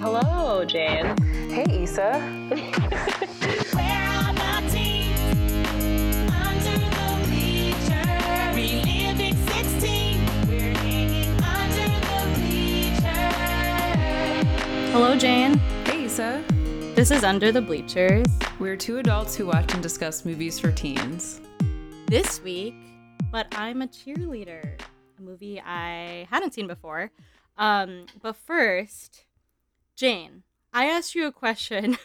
Hello, Jane. Hey, Issa. Hello, Jane. Hey, Issa. This is Under the Bleachers. We're two adults who watch and discuss movies for teens. This week, but I'm a cheerleader, a movie I hadn't seen before. Um, but first, Jane, I asked you a question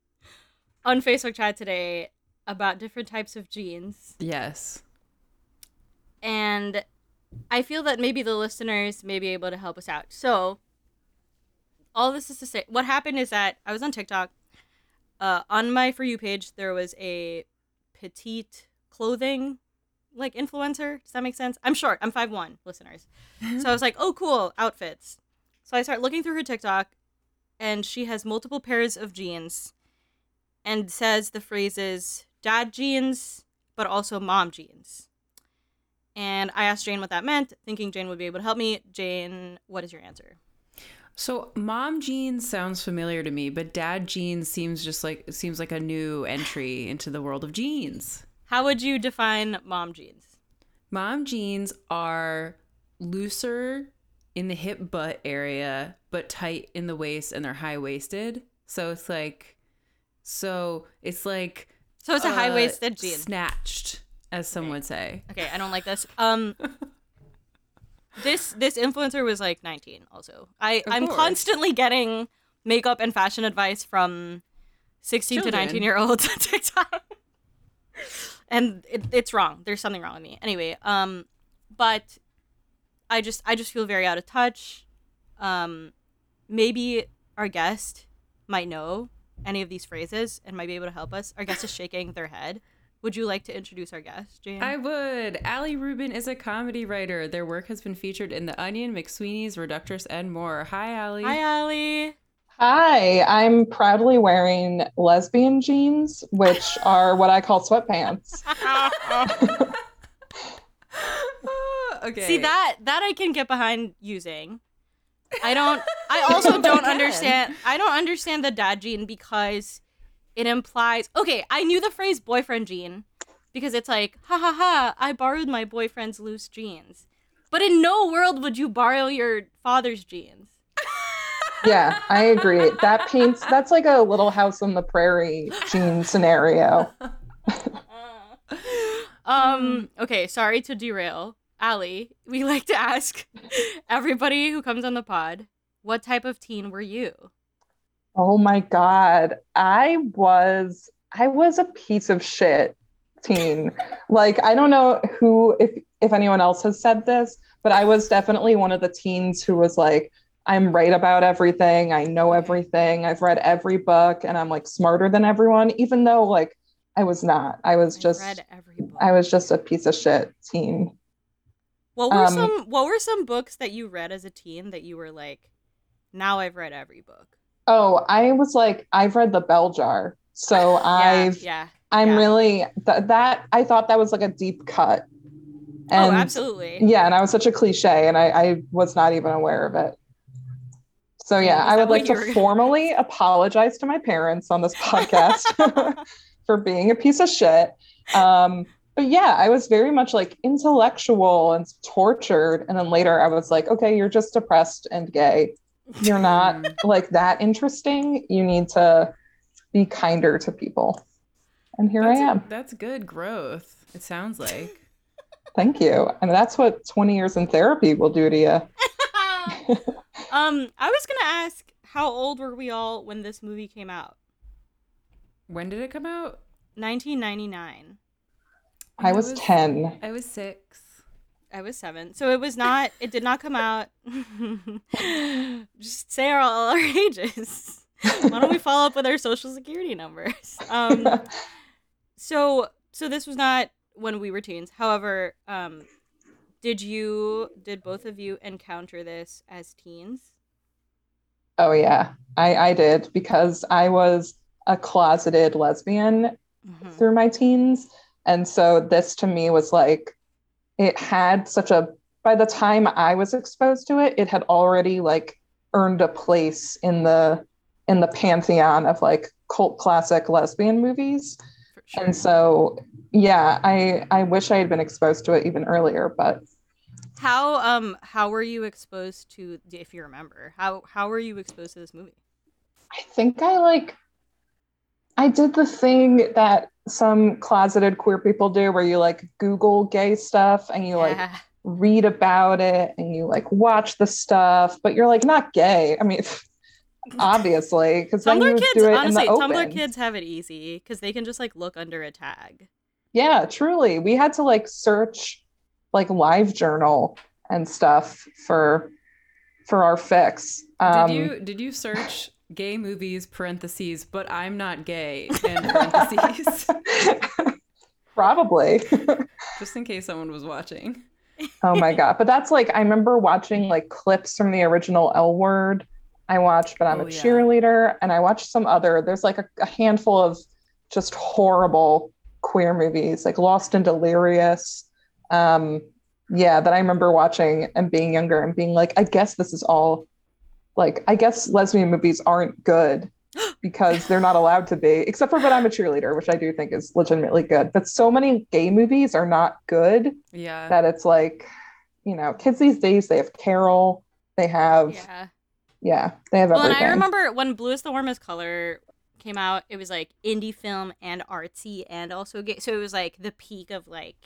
on Facebook chat today about different types of jeans, Yes. and I feel that maybe the listeners may be able to help us out. So, all this is to say, what happened is that I was on TikTok. Uh, on my For You page, there was a petite clothing like influencer. Does that make sense? I'm short. I'm 5'1, listeners. So I was like, oh, cool, outfits. So I start looking through her TikTok, and she has multiple pairs of jeans and says the phrases dad jeans, but also mom jeans. And I asked Jane what that meant, thinking Jane would be able to help me. Jane, what is your answer? So, mom jeans sounds familiar to me, but dad jeans seems just like seems like a new entry into the world of jeans. How would you define mom jeans? Mom jeans are looser in the hip butt area, but tight in the waist and they're high waisted. So it's like, so it's like So it's a uh, high waisted jean. snatched, as some would say. Okay, I don't like this. Um this this influencer was like 19 also. I Of I'm course. constantly getting makeup and fashion advice from 16 to 19 year olds on TikTok. and it, it's wrong. There's something wrong with me. Anyway, um but I just I just feel very out of touch. Um maybe our guest might know any of these phrases and might be able to help us. Our guest is shaking their head. Would you like to introduce our guest, Jane? I would. Allie Rubin is a comedy writer. Their work has been featured in The Onion, McSweeney's, Reductress, and more. Hi, Allie. Hi, Allie. Hi, I'm proudly wearing lesbian jeans, which are what I call sweatpants. okay. See that that I can get behind using. I don't. I also don't understand. I don't understand the dad gene because it implies. Okay, I knew the phrase boyfriend gene because it's like, ha ha ha! I borrowed my boyfriend's loose jeans. But in no world would you borrow your father's jeans. Yeah, I agree. That paints, that's like a little house on the prairie jean scenario. Um. Okay. Sorry to derail, Allie. We like to ask everybody who comes on the pod, what type of teen were you? Oh my God. I was, I was a piece of shit teen. Like, I don't know who, if, if anyone else has said this, but I was definitely one of the teens who was like, I'm right about everything. I know everything. I've read every book and I'm like smarter than everyone, even though like I was not. I was I just, read every book. I was just a piece of shit teen. What were um, some What were some books that you read as a teen that you were like, now I've read every book? Oh, I was like, I've read the Bell Jar. So I've, yeah. I'm yeah. really, th- that, I thought that was like a deep cut. oh, absolutely. Yeah, and I was such a cliche, and I, I was not even aware of it. So Yeah, yeah, I would like to were formally apologize to my parents on this podcast for being a piece of shit. Um, but yeah, I was very much like intellectual and tortured, and then later I was like, okay, you're just depressed and gay. You're not like that interesting. You need to be kinder to people. And here that's, I am. That's good growth. It sounds like. Thank you. And that's what 20 years in therapy will do to you. um, I was gonna ask, how old were we all when this movie came out? When did it come out? 1999. I was 10. I was six. I was seven, so it was not. It did not come out. Just say our, all our ages. Why don't we follow up with our social security numbers? Um, so so this was not when we were teens. However, um, did you did both of you encounter this as teens? Oh yeah, I I did because I was a closeted lesbian Mhm. through my teens, and so this to me was like it had such a by the time I was exposed to it, it had already like earned a place in the in the pantheon of like cult classic lesbian movies. Sure. And so yeah, I I wish I had been exposed to it even earlier, but how um how were you exposed to if you remember how how were you exposed to this movie? I think I like I did the thing that some closeted queer people do where you like Google gay stuff and you like Yeah. read about it and you like watch the stuff, but you're like not gay. I mean, obviously, because Tumblr kids, honestly, Tumblr kids have it easy because they can just like look under a tag. Yeah, truly. We had to like search like live journal and stuff for for our fix. Um, did you did you search gay movies parentheses but I'm not gay in parentheses probably. just in case someone was watching. oh my god. But that's like I remember watching like clips from the original L word. I watched, but I'm Oh, a yeah. cheerleader, and I watched some other. There's like a, a handful of just horrible queer movies, like Lost and Delirious. Um, yeah, that I remember watching and being younger and being like, I guess this is all like I guess lesbian movies aren't good because they're not allowed to be, except for But I'm a Cheerleader, which I do think is legitimately good. But so many gay movies are not good Yeah. that it's like, you know, kids these days they have Carol, they have yeah, Yeah. they have Well, and everything. I remember when Blue is the Warmest Color came out, it was like indie film and artsy and also gay. So it was like the peak of like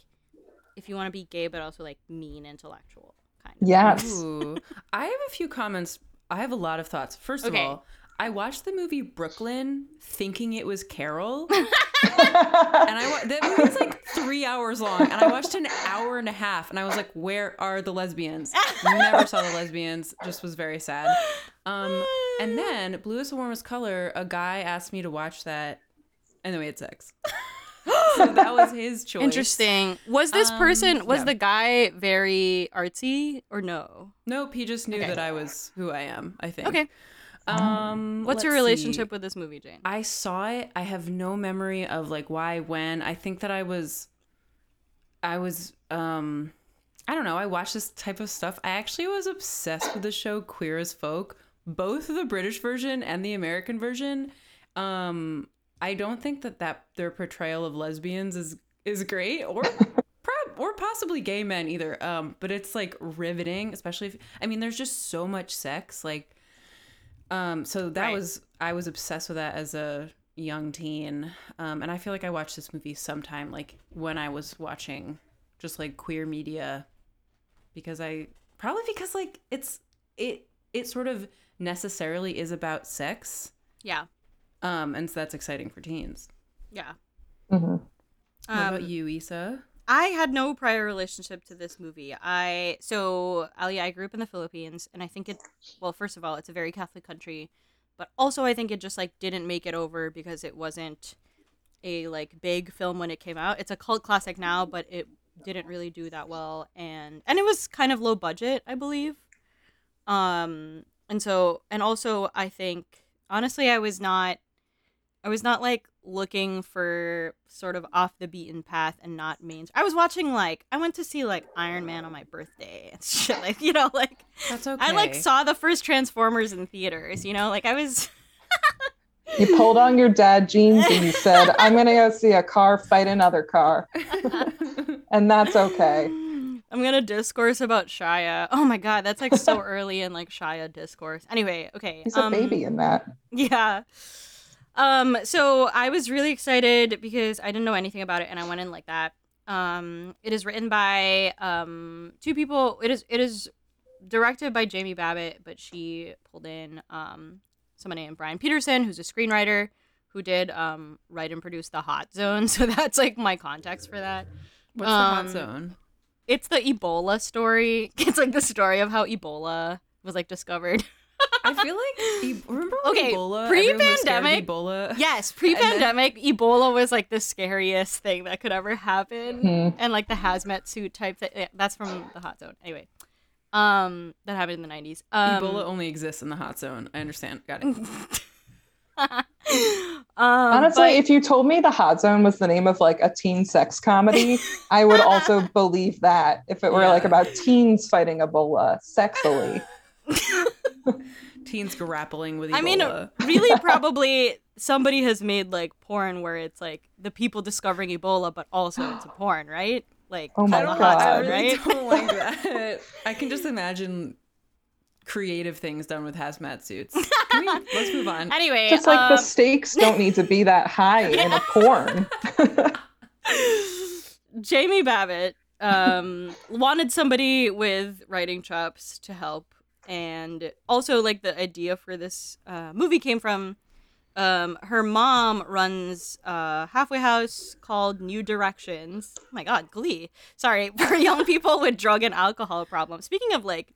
if you want to be gay but also like mean intellectual kind of. Yes. Ooh. I have a few comments. I have a lot of thoughts. First Okay. of all, I watched the movie Brooklyn thinking it was Carol. and I wa- that movie's like three hours long, and I watched an hour and a half, and I was like, "Where are the lesbians?" Never saw the lesbians. Just was very sad. Um, and then Blue is the Warmest Color. A guy asked me to watch that, and then we had sex. So that was his choice. Interesting. Was this Um, person was yeah. the guy very artsy or no? Nope, he just knew Okay. that I was who I am. I think. Okay. Um, What's your let's see. relationship with this movie, Jane? I saw it. I have no memory of like why, when. I think that I was, I was, um, I don't know. I watched this type of stuff. I actually was obsessed with the show Queer as Folk, both the British version and the American version. Um, I don't think that that their portrayal of lesbians is is great or. Or possibly gay men either. Um, but it's like riveting, especially if I mean, there's just so much sex. Like, um, so that Right. was I was obsessed with that as a young teen, um, and I feel like I watched this movie sometime like when I was watching just like queer media, because I probably because like it's it it sort of necessarily is about sex, Yeah. Um, and so that's exciting for teens. Yeah. Mhm. What about Um, you, Issa? I had no prior relationship to this movie. I so Allie, I grew up in the Philippines, and I think it. Well, first of all, it's a very Catholic country, but also I think it just like didn't make it over because it wasn't a like big film when it came out. It's a cult classic now, but it didn't really do that well, and and it was kind of low budget, I believe. Um, and so and also I think honestly, I was not. I was not like looking for sort of off the beaten path and not main. I was watching like I went to see like Iron Man on my birthday and shit like you know like That's okay. I like saw the first Transformers in theaters. You know like I was You pulled on your dad jeans and you said, I'm gonna go see a car fight another car. And that's okay. I'm gonna discourse about Shia. Oh my god, that's like so early in like Shia discourse. Anyway, okay. He's a um, baby in that. Yeah. Um, so I was really excited because I didn't know anything about it and I went in like that. Um, it is written by um two people. It is it is directed by Jamie Babbitt, but she pulled in um someone named Brian Peterson, who's a screenwriter who did um write and produce The Hot Zone. So that's like my context for that. What's the hot um, zone? It's the Ebola story. It's like the story of how Ebola was like discovered. I feel like e- remember Okay, Ebola? everyone was scared of pre-pandemic- Ebola. Yes, pre-pandemic, Ebola was like the scariest thing that could ever happen, Hmm. and like the hazmat suit type. Thing. yeah, that's from the hot zone. Anyway, um, that happened in the nineties. Um, Ebola only exists in the hot zone. I understand. Got it. um, Honestly, but- if you told me the hot zone was the name of like a teen sex comedy, I would also believe that if it were like about teens fighting Ebola sexily. Teens grappling with Ebola. I mean, really, probably somebody has made like porn where it's like the people discovering Ebola, but also it's a porn, right? Like, Oh my kinda I hot, don't, I God. really right? don't like that. I can just imagine creative things done with hazmat suits. Can we, let's move on. Anyway, Just like um, the stakes don't need to be that high in a porn. Jamie Babbitt um, wanted somebody with writing chops to help, and also like the idea for this uh, movie came from um, her mom runs a halfway house called New Directions. Oh my God, Glee! Sorry for young people with drug and alcohol problems. Speaking of like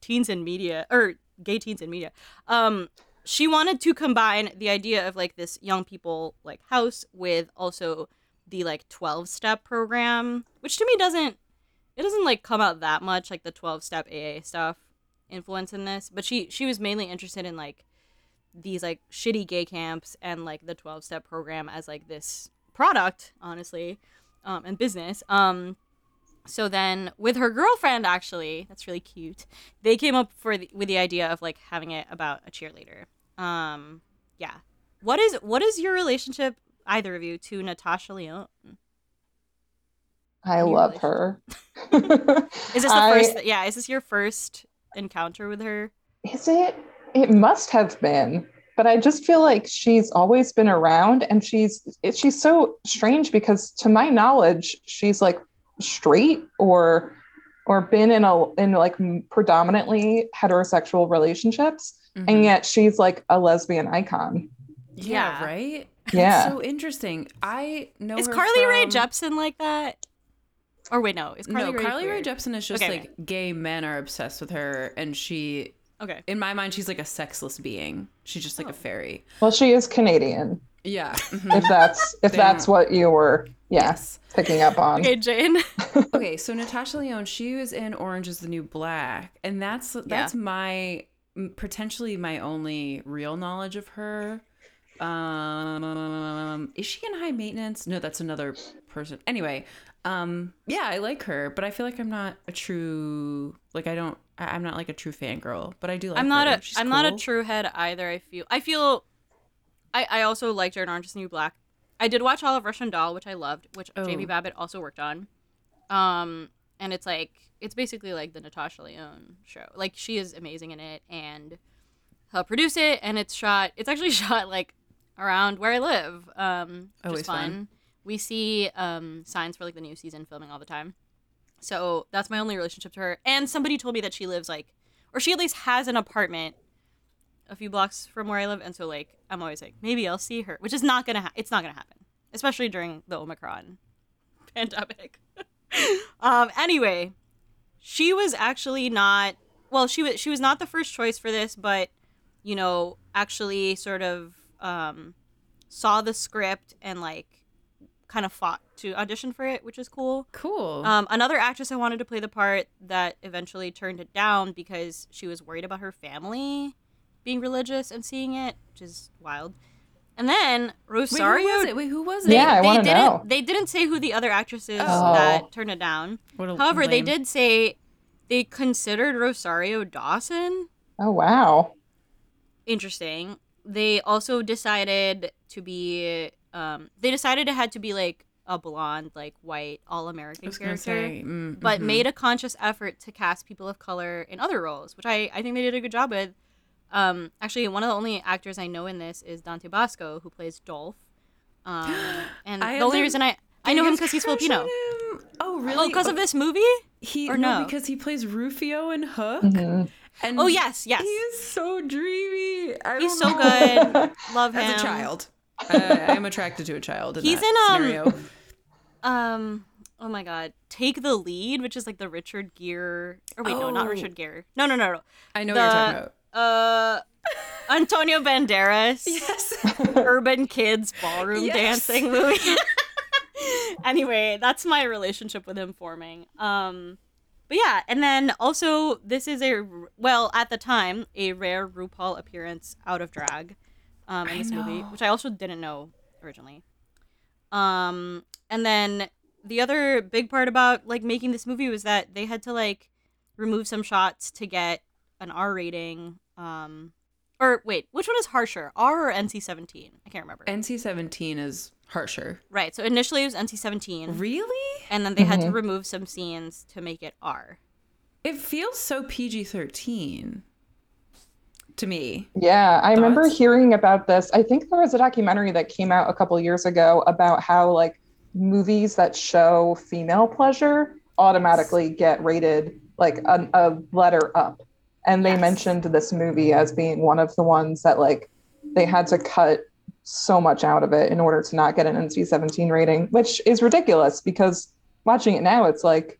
teens in media or gay teens in media, um, she wanted to combine the idea of like this young people like house with also the like 12 step program which to me doesn't it doesn't like come out that much like the 12 step aa stuff influence in this but she she was mainly interested in like these like shitty gay camps and like the 12 step program as like this product honestly um and business. Um so then with her girlfriend actually that's really cute they came up for the, with the idea of like having it about a cheerleader. Um yeah. What is what is your relationship either of you to natasha lyonne? I love her. is this the I- first yeah is this your first encounter with her Is it? It must have been. But I just feel like she's always been around and she's it- she's so strange because to my knowledge she's like straight or or been in a in like predominantly heterosexual relationships Mhm. and yet she's like a lesbian icon. yeah, Yeah. right. Yeah. so interesting. I know. is her carly Rae from- jepsen like that or wait no is carly no, Rae Carly queer? Rae Jepsen is just Okay, like gay men are obsessed with her, and she, okay in my mind, she's like a sexless being. She's just like Oh. a fairy. Well, she is Canadian. Yeah. If mhm. that's if They that's what you were yeah, Yes. picking up on. okay jane okay, so Natasha Lyonne, she was in Orange is the New Black, and that's that's my potentially my only real knowledge of her. Um, is she in High Maintenance? No, that's another person. Anyway, um, yeah, I like her, but I feel like I'm not a true like I don't I- I'm not like a true fangirl, but I do like. i'm not her. a She's am not a true head either i feel i feel i i also liked her in orange is new black i did watch all of russian doll which i loved which Oh. jamie babbitt also worked on um and it's like it's basically like the natasha lyonne show like she is amazing in it and helped produce it and it's shot it's actually shot like around where i live um which Always is fun. fun. We see um signs for like the new season filming all the time. So that's my only relationship to her. And somebody told me that she lives like or she at least has an apartment a few blocks from where i live. And so like i'm always like maybe i'll see her which is not gonna ha- it's not gonna happen especially during the omicron pandemic. Um anyway she was actually not well she was she was not the first choice for this but you know actually sort of um saw the script and like kind of fought to audition for it which is cool Cool. um, another actress I wanted to play the part that eventually turned it down because she was worried about her family being religious and seeing it, which is wild. And then Wait, Rosario. who was it? Wait, who was They, it? Yeah, I they wanna didn't. know. They didn't say who the other actresses Oh. that turned it down. What a However, they did say they considered Rosario Dawson Oh wow. interesting. They also decided to be. Um, they decided it had to be like a blonde, like white, all American was character. say, mm, but mhm. made a conscious effort to cast people of color in other roles, which I, I think they did a good job with. Um, actually, one of the only actors I know in this is Dante Basco, who plays Dolph. Um, and I the only reason I I know him biggest because he's Filipino. him. Oh, really? Oh, because of this movie? he or no, no? because he plays Rufio in Hook. Mhm. And Oh yes, yes. he is so dreamy. I He's don't so know. good. Love him. As a child, uh, I am attracted to a child. In He's in, um, scenario. Um. Oh my God. Take the lead, which is like the Richard Gere. Or wait, no, not Oh. Richard Gere. No, no, no, no. I know what you're talking about. Uh, Antonio Banderas. Yes. urban kids ballroom Yes. dancing movie. anyway, that's my relationship with him forming. Um, but yeah, and then also this is a well at the time a rare RuPaul appearance out of drag um, in I this movie, which I also didn't know originally. Um, and then the other big part about like making this movie was that they had to like remove some shots to get an R rating. Um, or wait, which one is harsher, R or NC seventeen? I can't remember. NC seventeen is harsher. right. So initially it was NC seventeen, Really? and then they had to Mhm. remove some scenes to make it R. It feels so PG thirteen to me. Yeah, I remember hearing about this. I think there was a documentary that came out a couple years ago about how like movies that show female pleasure automatically get rated like a, a letter up. And they Yes. mentioned this movie as being one of the ones that like they had to cut so much out of it in order to not get an NC-17 rating, which is ridiculous because watching it now it's like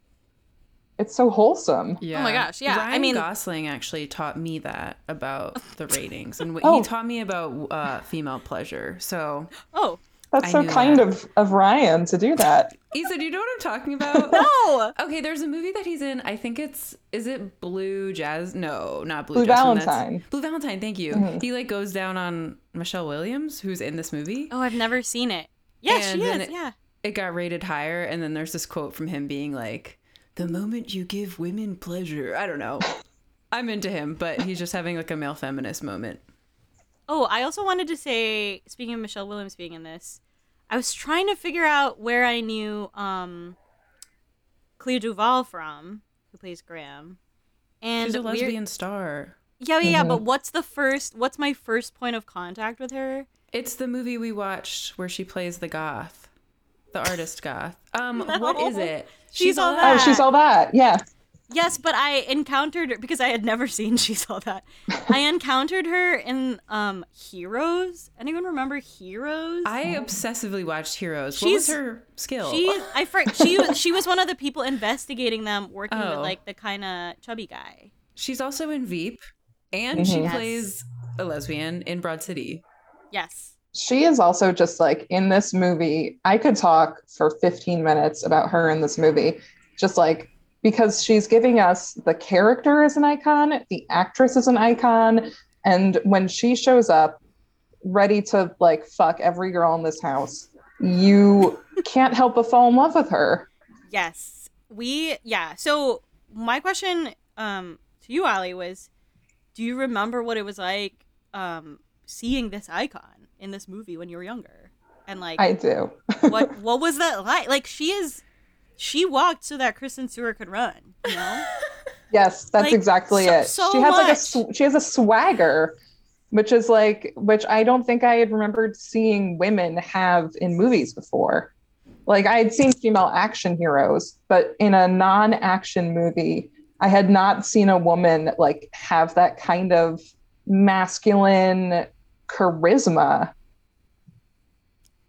it's so wholesome. Yeah. Oh my gosh, yeah, I mean- Gosling actually taught me that about the ratings, and Oh. he taught me about uh, female pleasure. So, Oh That's I so kind that. of of Ryan to do that. Issa, do you know what I'm talking about? no! Okay, there's a movie that he's in. I think it's is it Blue Jazz? No, not Blue, Jazz. Blue Jasmine, that's- Valentine. Blue Valentine. Thank you. Mhm. He like goes down on Michelle Williams, who's in this movie. Oh, I've never seen it. Yes, And she is. it- yeah. It got rated higher, and then there's this quote from him being like, "The moment you give women pleasure." I don't know. I'm into him, but he's just having like a male feminist moment. Oh, I also wanted to say, speaking of Michelle Williams being in this, I was trying to figure out where I knew um, Clea DuVall from, who plays Graham. And She's a weird- lesbian star. Yeah, yeah, yeah. Mhm. But what's the first? What's my first point of contact with her? It's the movie we watched where she plays the goth, the artist goth. Um, No. what is it? She's All that. Oh, she's all that. Yeah. Yes, but I encountered her because I had never seen She's All That. I encountered her in um Heroes. Anyone remember Heroes? I obsessively watched Heroes. what was her skill? She, I fr- she, was- she was one of the people investigating them, working with Oh. like the kind of chubby guy. She's also in Veep, and she Mhm. Yes. plays a lesbian in Broad City. Yes. She is also just like in this movie. I could talk for 15 minutes about her in this movie, just like because she's giving us the character as an icon, the actress as an icon, and when she shows up ready to like fuck every girl in this house, you can't help but fall in love with her. Yes. We yeah. So my question um to you, Allie, was do you remember what it was like um seeing this icon in this movie when you were younger? And like I do. what what was that like? Like she is she walked so that Kristen Stewart could run, you know? Yes, that's Like, exactly so- it. so she has like a sw- she has a swagger, which is like which I don't think I had remembered seeing women have in movies before. Like I had seen female action heroes, but in a non-action movie, I had not seen a woman like have that kind of masculine charisma.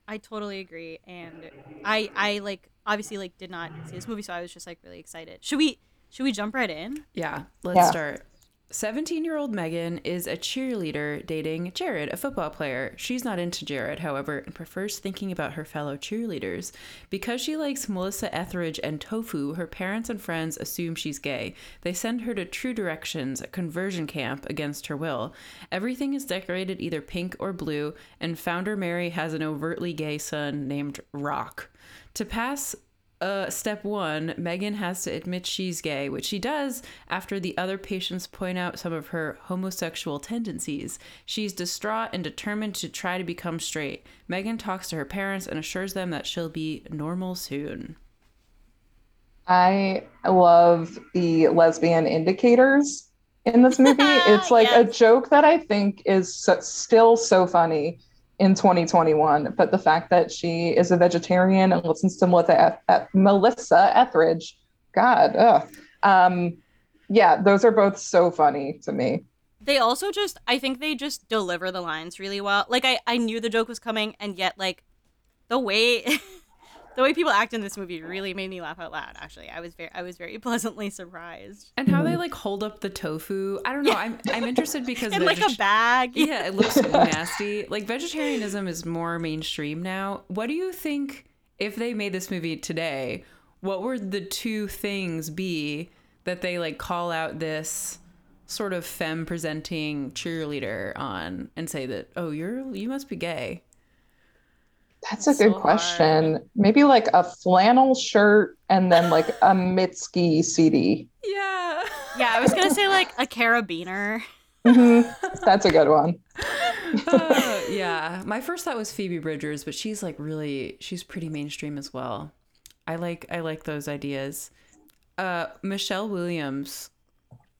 I totally agree, and I I like obviously like did not see this movie, so I was just like really excited. Should we should we jump right in? Yeah, let's Yeah. start. 17 year old Megan is a cheerleader dating Jared, a football player. She's not into Jared, however, and prefers thinking about her fellow cheerleaders. Because she likes Melissa Etheridge and Tofu, her parents and friends assume she's gay. They send her to True Directions, a conversion camp, against her will. Everything is decorated either pink or blue, and founder Mary has an overtly gay son named Rock. To pass uh, step one, Megan has to admit she's gay, which she does after the other patients point out some of her homosexual tendencies. She's distraught and determined to try to become straight. Megan talks to her parents and assures them that she'll be normal soon. I love the lesbian indicators in this movie. It's like a joke that I think is so, still so funny in 2021. But the fact that she is a vegetarian and listens to Melissa, Eth- Melissa Etheridge, God. Um, yeah, those are both so funny to me. They also just I think they just deliver the lines really well. Like I I knew the joke was coming, and yet like the way. The way people act in this movie really made me laugh out loud. Actually, I was very, I was very pleasantly surprised. And how they like hold up the tofu. I don't know. I'm I'm interested because In like a bag. yeah, it looks nasty. Like vegetarianism is more mainstream now. What do you think if they made this movie today? What would the two things be that they like call out this sort of femme presenting cheerleader on and say that oh you're you must be gay? That's a So good question. Maybe like a flannel shirt and then like a Mitski CD. Yeah. Yeah, I was gonna say like a carabiner. Mhm. That's a good one. Uh, yeah, my first thought was Phoebe Bridgers, but she's like really, she's pretty mainstream as well. I like, I like those ideas. Uh, Michelle Williams,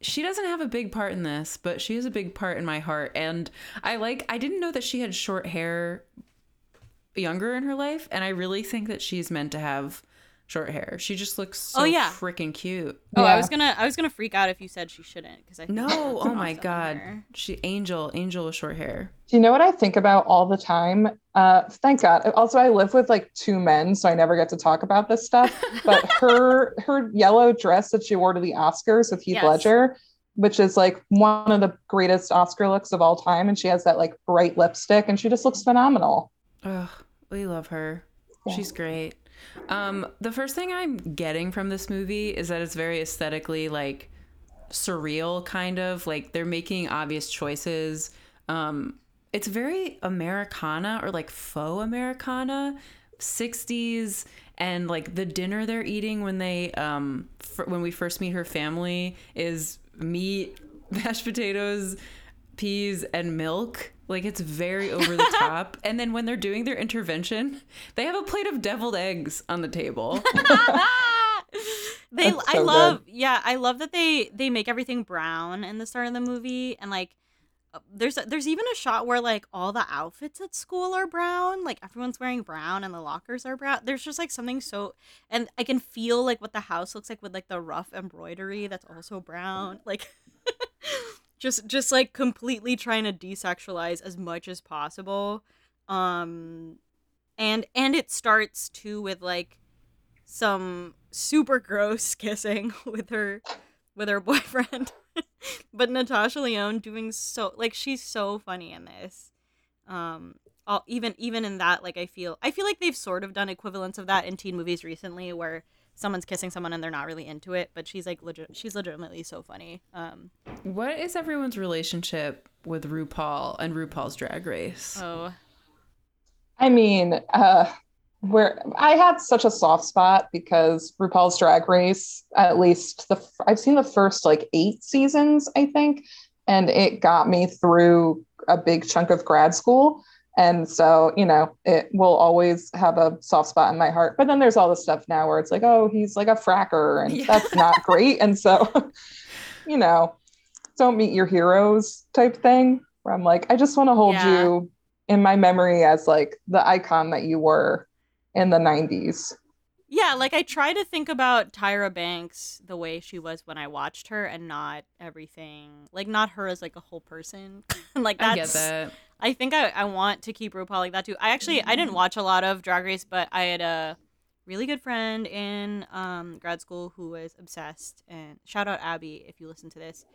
she doesn't have a big part in this, but she has a big part in my heart. And I like, I didn't know that she had short hair younger in her life, and I really think that she's meant to have short hair. She just looks so Oh, yeah. freaking cute. Oh, I was gonna I was gonna freak out if you said she shouldn't because I think No, that's oh my god, hair. she Angel, Angel with short hair. Do you know what I think about all the time? Uh, thank God. Also, I live with like two men, so I never get to talk about this stuff. But her her yellow dress that she wore to the Oscars with Heath Yes. Ledger, which is like one of the greatest Oscar looks of all time, and she has that like bright lipstick, and she just looks phenomenal. Ugh, we love her. Yeah. She's great. Um, the first thing I'm getting from this movie is that it's very aesthetically like surreal, kind of like they're making obvious choices. Um, it's very Americana or like faux Americana, 60s, and like the dinner they're eating when they um f- when we first meet her family is meat, mashed potatoes, peas and milk. Like it's very over the top. And then when they're doing their intervention, they have a plate of deviled eggs on the table. they That's I so good. love yeah, I love that they they make everything brown in the start of the movie and like uh, there's a, there's even a shot where like all the outfits at school are brown, like everyone's wearing brown and the lockers are brown. There's just like something so and I can feel like what the house looks like with like the rough embroidery that's also brown. Like just just like completely trying to desexualize as much as possible. Um and and it starts too with like some super gross kissing with her with her boyfriend but natasha lyonne doing so like she's so funny in this um all, even even in that like i feel i feel like they've sort of done equivalents of that in teen movies recently where someone's kissing someone and they're not really into it but she's like legit she's legitimately so funny um what is everyone's relationship with RuPaul and RuPaul's Drag Race? oh I mean, uh, where I had such a soft spot because RuPaul's Drag Race, at least the I've seen the first like eight seasons, I think, and it got me through a big chunk of grad school. And so, you know, it will always have a soft spot in my heart. But then there's all this stuff now where it's like, oh, he's like a fracker, and Yeah. that's not great. And so, you know, don't meet your heroes type thing. Where I'm like, I just want to hold Yeah. you in my memory as like the icon that you were in the 90s. Yeah, like I try to think about Tyra Banks the way she was when I watched her and not everything like not her as like a whole person. like that's I get that. I think I, I want to keep RuPaul like that too. I actually I didn't watch a lot of Drag Race, but I had a really good friend in um, grad school who was obsessed. And shout out Abby if you listen to this.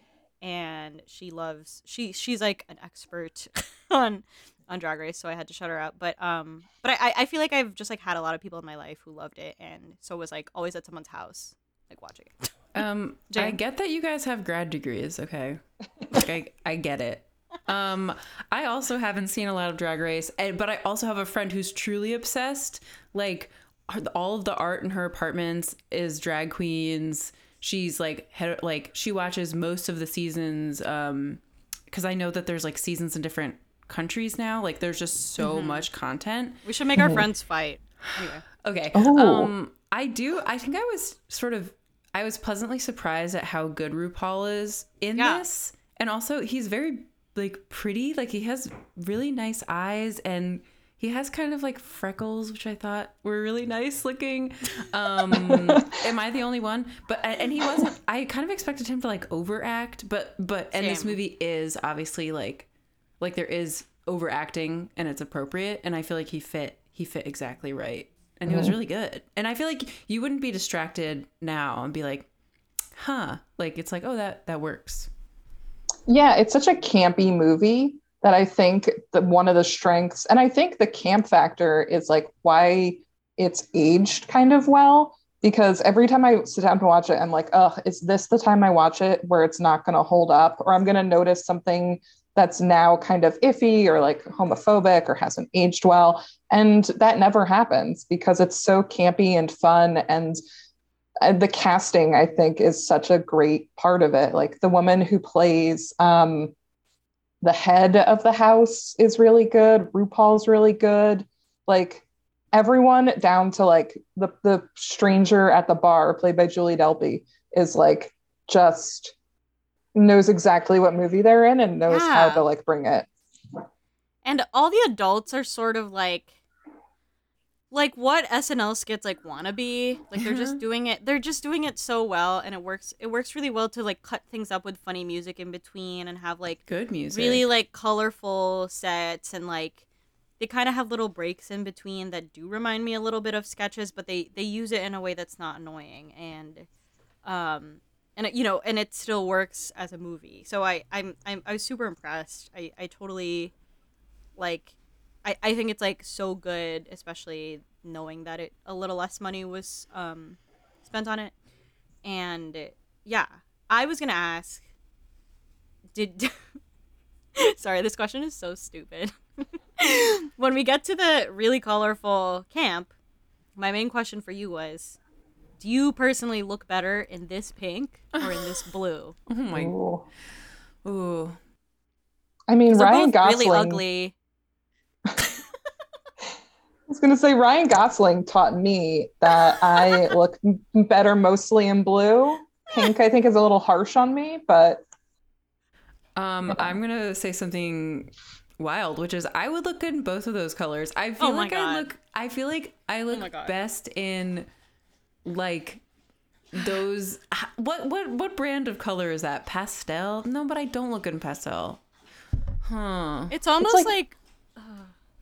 And she loves she she's like an expert on on Drag Race, so I had to shut her out. But um, but I I feel like I've just like had a lot of people in my life who loved it, and so was like always at someone's house like watching it. Um, I get that you guys have grad degrees, okay? Like I, I get it. Um, I also haven't seen a lot of Drag Race, but I also have a friend who's truly obsessed. Like all of the art in her apartments is drag queens. She's like head, like she watches most of the seasons. Um, because I know that there's like seasons in different countries now. Like there's just so much content. We should make our friends fight. Anyway. Okay. Oh. Um, I do. I think I was sort of. I was pleasantly surprised at how good RuPaul is in Yeah. this, and also he's very like pretty. Like he has really nice eyes, and he has kind of like freckles, which I thought were really nice looking. Um, am I the only one? But and he wasn't. I kind of expected him to like overact, but but and this movie is obviously like like there is overacting and it's appropriate and i feel like he fit he fit exactly right and he was really good and i feel like you wouldn't be distracted now and be like huh like it's like oh that that works Yeah, it's such a campy movie that I think that one of the strengths, and I think the camp factor is like why it's aged kind of well. Because every time I sit down to watch it, I'm like, oh, is this the time I watch it where it's not going to hold up, or I'm going to notice something that's now kind of iffy or like homophobic or hasn't aged well? And that never happens because it's so campy and fun and and the casting i think is such a great part of it like the woman who plays um the head of the house is really good. RuPaul's really good. Like everyone down to like the the stranger at the bar played by Julie Delpy is like just knows exactly what movie they're in and knows how to like bring it. And all the adults are sort of like like what SNL skits like wanna be. Like they're just Mhm. doing it they're just doing it so well and it works it works really well to like cut things up with funny music in between and have like Good music. really like colorful sets and like they kind of have little breaks in between that do remind me a little bit of sketches but they they use it in a way that's not annoying and um and it, you know and it still works as a movie so i i'm, I'm i was super impressed i i totally like i i think it's like so good especially knowing that it a little less money was um spent on it and yeah i was gonna ask did sorry this question is so stupid when we get to the really colorful camp my main question for you was do you personally look better in this pink or in this blue Oh my. Ooh. Ooh. I mean, 'Cause they're Ryan Gosling. really ugly I was going to say Ryan Gosling taught me that I look better mostly in blue. Pink, I think, is a little harsh on me, but Um, I'm gonna say something wild, which is I would look good in both of those colors. I feel Oh like I God. Oh look. I feel like I look my God. best in like those. What what what brand of color is that? Pastel? No, but I don't look good in pastel. Huh. it's almost like- like,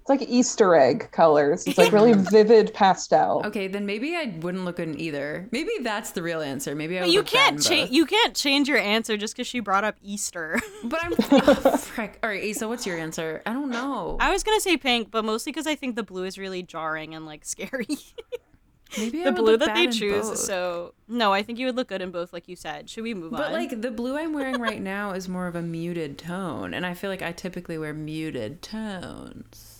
it's like Easter egg colors. It's like really vivid pastel. Okay, then maybe I wouldn't look good in either. Maybe that's the real answer. Maybe I. but would you look bad can't change you can't change your answer just because she brought up easter But I'm. oh, frick. All right, Asa, what's your answer? I don't know. i was gonna say pink but mostly because i think the blue is really jarring and like scary Maybe I the would blue look that bad they in choose both. so no i think you would look good in both like you said should we move on But like the blue I'm wearing right now is more of a muted tone, and I feel like I typically wear muted tones.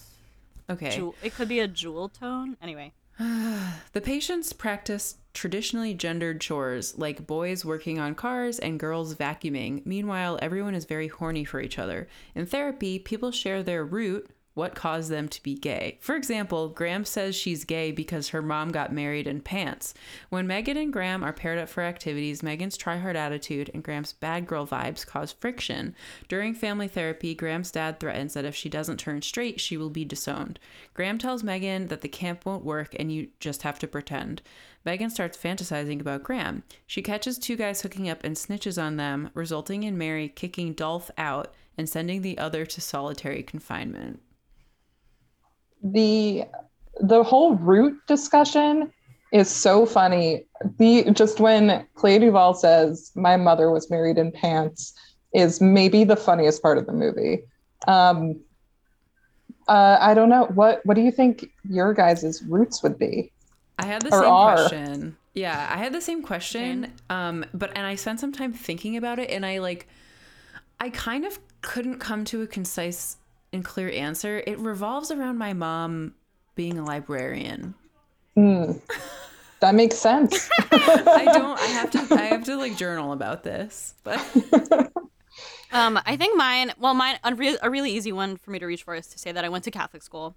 Okay. Jewel- it could be a jewel tone anyway The patients practice traditionally gendered chores like boys working on cars and girls vacuuming. Meanwhile, everyone is very horny for each other. In therapy, people share their root, what caused them to be gay. For example, Graham says she's gay because her mom got married in pants. When Megan and Graham are paired up for activities, Megan's try hard attitude and Graham's bad girl vibes cause friction. During family therapy, Graham's dad threatens that if she doesn't turn straight, she will be disowned. Graham tells Megan that the camp won't work and you just have to pretend. Megan starts fantasizing about Graham. She catches two guys hooking up and snitches on them, resulting in Mary kicking Dolph out and sending the other to solitary confinement. The the whole root discussion is so funny. The just when Clea DuVall says my mother was married in pants is maybe the funniest part of the movie. Um, uh, I don't know what what do you think your guys' roots would be? I had the Or same are. question. Yeah, I had the same question. Um, but and I spent some time thinking about it, and I like, I kind of couldn't come to a concise and clear answer. It revolves around my mom being a librarian. Hmm. That makes sense. I don't. I have to. I have to like journal about this. But Um, I think mine. Well, mine a, re- a really easy one for me to reach for is to say that I went to Catholic school.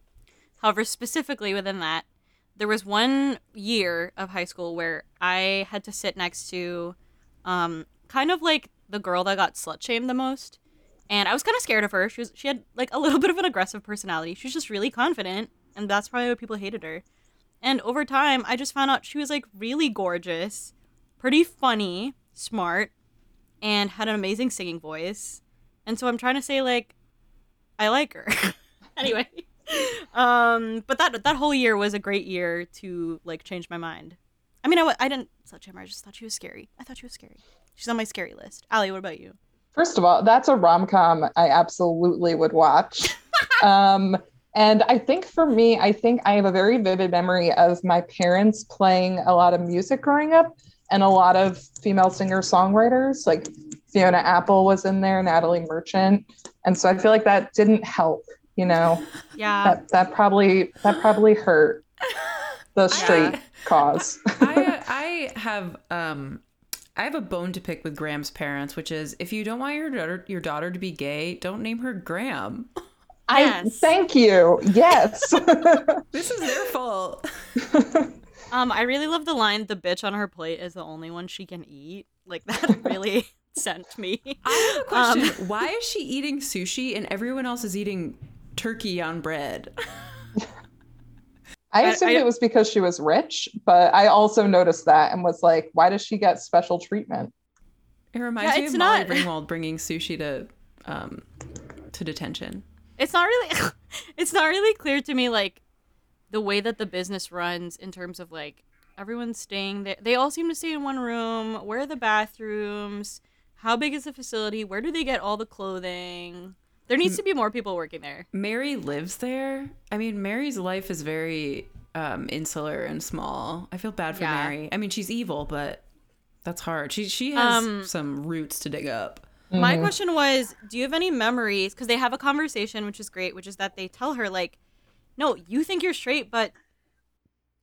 However, specifically within that, there was one year of high school where I had to sit next to, um, kind of like the girl that got slut shamed the most, and I was kind of scared of her. She was she had like a little bit of an aggressive personality. She was just really confident, and that's probably why people hated her. And over time, I just found out she was like really gorgeous, pretty funny, smart, and had an amazing singing voice. And so I'm trying to say like I like her. anyway. Um but that that whole year was a great year to like change my mind. I mean I, I didn't shame her, I just thought she was scary. I thought she was scary. She's on my scary list. Allie, what about you? First of all, that's a rom com I absolutely would watch. um, and I think for me, I think I have a very vivid memory of my parents playing a lot of music growing up and a lot of female singer songwriters. Like Fiona Apple was in there, Natalie Merchant. And so I feel like that didn't help, you know, Yeah. that, that probably, that probably hurt the straight cause. I I have um I have a bone to pick with Graham's parents, which is if you don't want your daughter your daughter to be gay, don't name her Graham. I Yes. thank you. Yes. This is their fault. Um, I really love the line "the bitch on her plate is the only one she can eat." Like that really sent me. I have a Um, question. Why is she eating sushi and everyone else is eating turkey on bread? I I- assumed I- it was because she was rich, but I also noticed that and was like, why does she get special treatment? It reminds Yeah, me it's of Molly not- Ringwald bringing sushi to um to detention. It's not really. it's not really clear to me like the way that the business runs in terms of like everyone's staying there. They all seem to stay in one room. Where are the bathrooms? How big is the facility? Where do they get all the clothing? There needs to be more people working there. Mary lives there. I mean, Mary's life is very um, insular and small. I feel bad for Yeah. Mary. I mean, she's evil, but that's hard. She she has Um, some roots to dig up. My Mhm. question was, do you have any memories? Because they have a conversation, which is great, which is that they tell her like, no, you think you're straight, but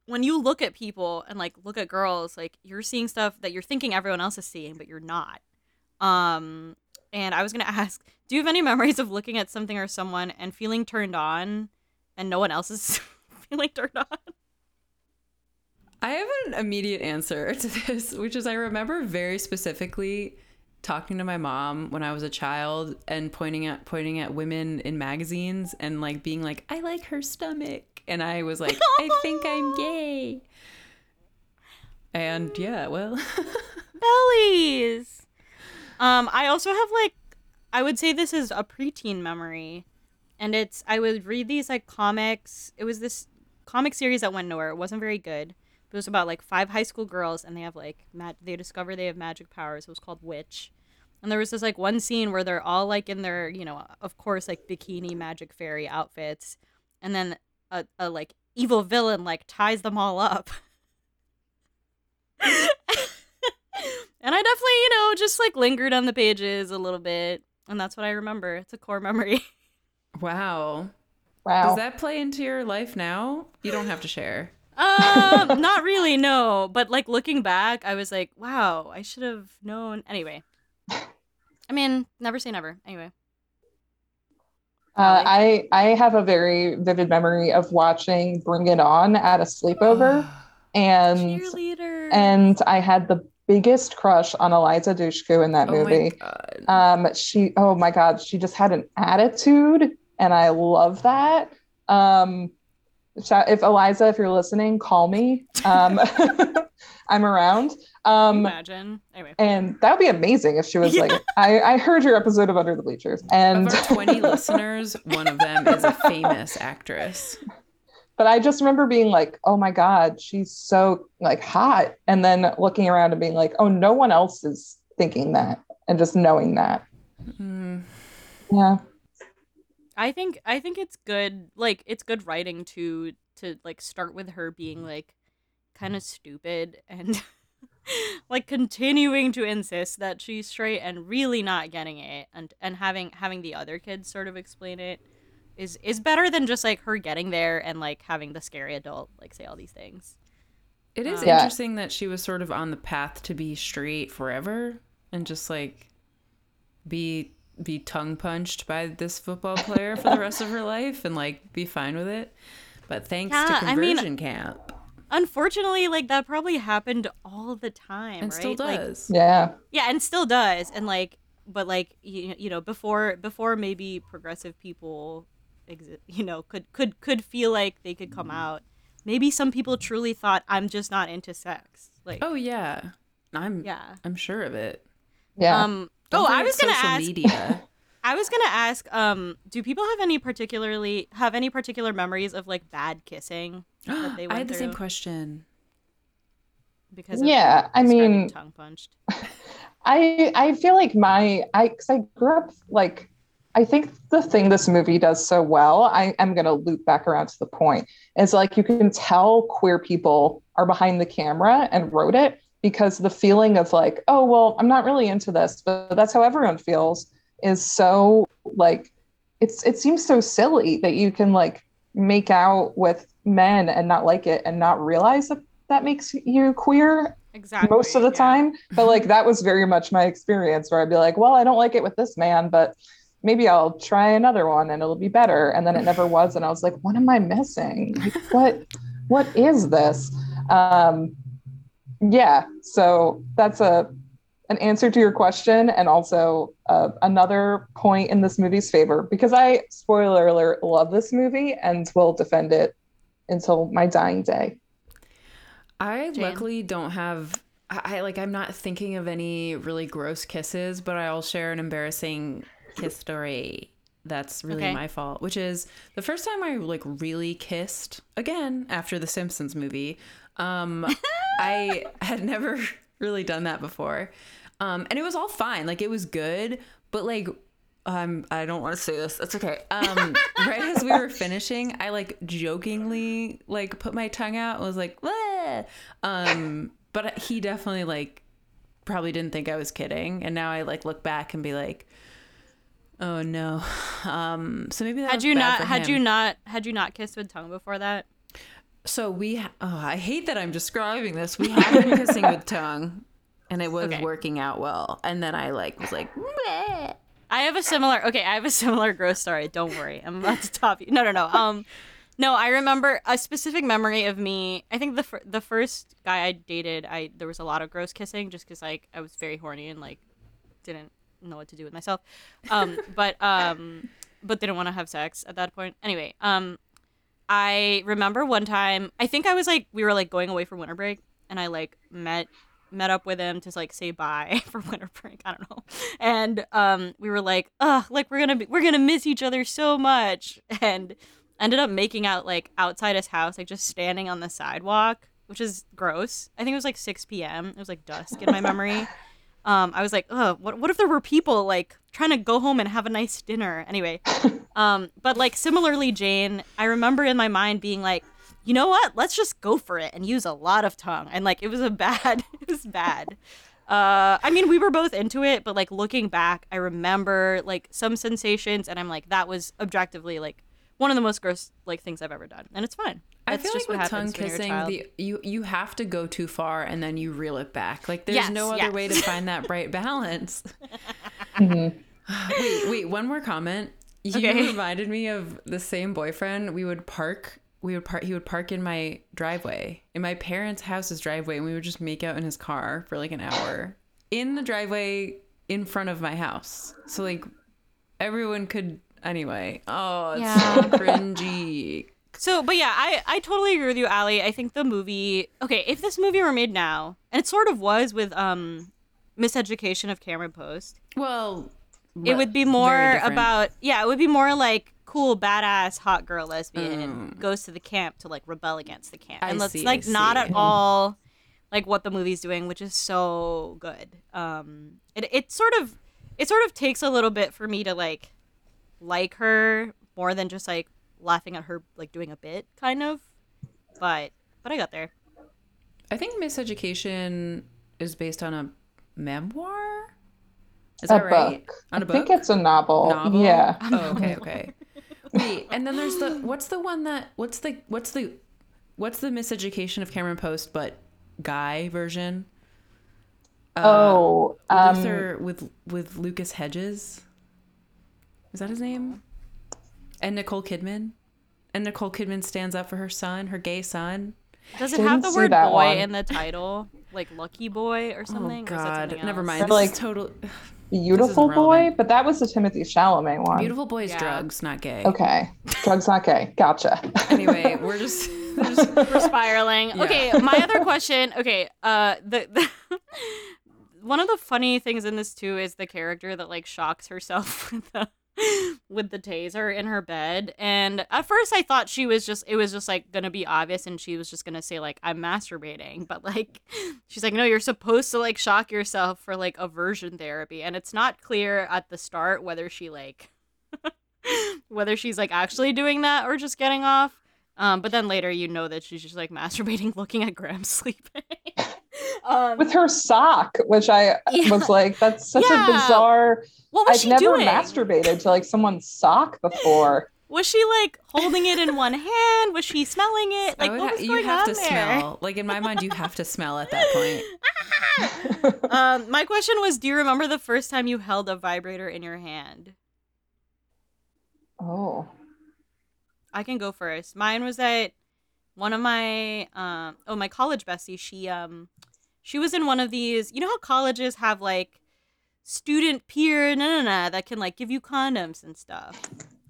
when you look at people and like look at girls, like you're seeing stuff that you're thinking everyone else is seeing, but you're not. Um, and I was gonna ask, do you have any memories of looking at something or someone and feeling turned on, and no one else is feeling turned on? I have an immediate answer to this, which is I remember very specifically talking to my mom when I was a child and pointing at pointing at women in magazines and like being like, I like her stomach. And I was like, I think I'm gay. And yeah, well, bellies. Um, I also have like, I would say this is a preteen memory, and it's I would read these like comics. It was this comic series that went nowhere. It wasn't very good. It was about like five high school girls, and they have like mag- they discover they have magic powers. It was called Witch, and there was this like one scene where they're all like in their you know of course like bikini magic fairy outfits, and then a, a like evil villain like ties them all up. and I definitely, you know, just like lingered on the pages a little bit. And that's what I remember. It's a core memory. wow. Wow. Does that play into your life now? You don't have to share. um, not really, no. But like looking back, I was like, wow, I should have known. Anyway. I mean, never say never. Anyway. Uh, I I have a very vivid memory of watching Bring It On at a sleepover, and and I had the biggest crush on Eliza Dushku in that movie. oh my movie. god. Um, she oh my god, she just had an attitude, and I love that. Um, if Eliza, if you're listening, call me. Um, I'm around. Um, Imagine. Anyway. and that would be amazing if she was like, I, I heard your episode of Under the Bleachers, and Of our 20 listeners, one of them is a famous actress. But I just remember being like, oh my god, she's so like hot, and then looking around and being like, oh, no one else is thinking that, and just knowing that. Mm. Yeah, I think I think it's good like it's good writing to to like start with her being like kind of stupid and like continuing to insist that she's straight and really not getting it and and having having the other kids sort of explain it is is better than just like her getting there and like having the scary adult like say all these things. It is Um, Yeah. interesting that she was sort of on the path to be straight forever and just like be be tongue punched by this football player for the rest of her life and like be fine with it. But thanks Yeah, to I mean- conversion camp Unfortunately, like that probably happened all the time, and right? still Like, does. yeah, yeah and still does and like but like you, you know before before maybe progressive people exi- you know could could could feel like they could come out maybe some people truly thought i'm just not into sex like oh yeah. I'm yeah I'm sure of it. yeah. um Don't oh i was gonna social ask media. i was gonna ask um do people have any particularly have any particular memories of like bad kissing that they I went had the same question. because of Yeah, I mean- tongue punched I I feel like my I because I grew up like I think the thing this movie does so well, I am gonna loop back around to the point, is like you can tell queer people are behind the camera and wrote it because the feeling of like, oh well, I'm not really into this, but that's how everyone feels is so like it's it seems so silly that you can like make out with men and not like it and not realize that that makes you queer exactly most of the yeah. time. But like that was very much my experience where I'd be like, well, I don't like it with this man, but maybe I'll try another one and it'll be better. And then it never was. And I was like, what am I missing? Like, what what is this? Um yeah, so that's a an answer to your question and also uh, another point in this movie's favor because I spoiler alert love this movie and will defend it until my dying day. I Jane? luckily don't have. I I- like. I'm not thinking of any really gross kisses, but I'll share an embarrassing kiss story. That's really Okay. my fault. Which is the first time I like really kissed again after the Simpsons movie. Um, I had never really done that before, um, and it was all fine. Like it was good, but like. Um, I don't want to say this. That's okay. Um, right as we were finishing, I like jokingly like put my tongue out and was like, "Wah!" um, but he definitely like probably didn't think I was kidding. And now I like look back and be like, oh no. Um, so maybe that had was you bad not had him. you not had you not kissed with tongue before that So we, ha- oh, I hate that I'm describing this. We had been kissing with tongue, and it was Okay. working out well. And then I like was like, "Meh." I have a similar okay, I have a similar gross story. Don't worry. I'm about to top you. No, no, no. Um no, I remember a specific memory of me. I think the fir- the first guy I dated, I there was a lot of gross kissing just cuz like I was very horny and like didn't know what to do with myself. Um but um but didn't want to have sex at that point. Anyway, um I remember one time, I think I was like we were like going away for winter break and I like met met up with him to like say bye for winter break. I don't know. And um we were like, "Ugh, like we're to be we're going to miss each other so much." And ended up making out like outside his house, like just standing on the sidewalk, which is gross. I think it was like 6 p.m. It was like dusk in my memory. Um, I was like, "Ugh, what what if there were people like trying to go home and have a nice dinner?" Anyway, um, but like similarly, Jane, I remember in my mind being like, you know what? Let's just go for it and use a lot of tongue. And like, it was a bad, it was bad. Uh, I mean, we were both into it, but like looking back, I remember like some sensations, and I'm like, that was objectively like one of the most gross like things I've ever done, and it's fine. I feel just like with tongue happens when you're a kissing, the you you have to go too far and then you reel it back. Like there's Yes, no other yes. way to find that right balance. Mhm. wait, wait, one more comment. You Okay. reminded me of the same boyfriend. We would park. We would park. He would park in my driveway, in my parents' house's driveway, and we would just make out in his car for like an hour in the driveway in front of my house. So like everyone could. Anyway, oh, it's Yeah. so cringy. So, but yeah, I, I totally agree with you, Allie. I think the movie, okay, if this movie were made now, and it sort of was with um, Miseducation of Cameron Post, Well, it would be more about, yeah, it would be more like cool, badass, hot girl lesbian Mm. goes to the camp to like rebel against the camp. I and that's see, I like not see. at all like what the movie's doing, which is so good. Um, it, it sort of, it sort of takes a little bit for me to like like her more than just like laughing at her like doing a bit kind of but but i got there I think Miseducation is based on a memoir. Is a that right? book. On a I book? I think it's a novel. Novel? Yeah. Oh, okay, okay. Wait, and then there's the what's the one that what's the what's the what's the Miseducation of Cameron Post but guy version? Uh, oh, um, Luther with with Lucas Hedges. Is that his name? And Nicole Kidman. And Nicole Kidman stands up for her son, her gay son. does it Didn't have the word boy one. in the title like lucky boy or something oh Or is that God, something never mind. Or This like- is total. Beautiful Boy, but that was the Timothée Chalamet one. Beautiful boys, Yeah. drugs, not gay. Okay. Drugs not gay. Gotcha. Anyway, we're just, we're just we're spiraling Yeah. okay my other question okay uh the, the one of the funny things in this too is the character that like shocks herself with the with the taser in her bed and at first i thought she was just it was just like gonna be obvious and she was just gonna say like i'm masturbating but like she's like no you're supposed to like shock yourself for like aversion therapy and it's not clear at the start whether she like whether she's like actually doing that or just getting off um, but then later you know that she's just like masturbating looking at Graham sleeping. Um, With her sock, which I Yeah. was like, that's such Yeah. a bizarre. what was I've she never doing? masturbated to like someone's sock before. Was she like holding it in one hand? Was she smelling it? I Like would what ha- was you going have on to there? smell. Like in my mind, you have to smell at that point. um, my question was, do you remember the first time you held a vibrator in your hand? Oh. I can go first. Mine was that one of my um oh my college bestie, she um she was in one of these you know how colleges have like student peer na na na that can like give you condoms and stuff.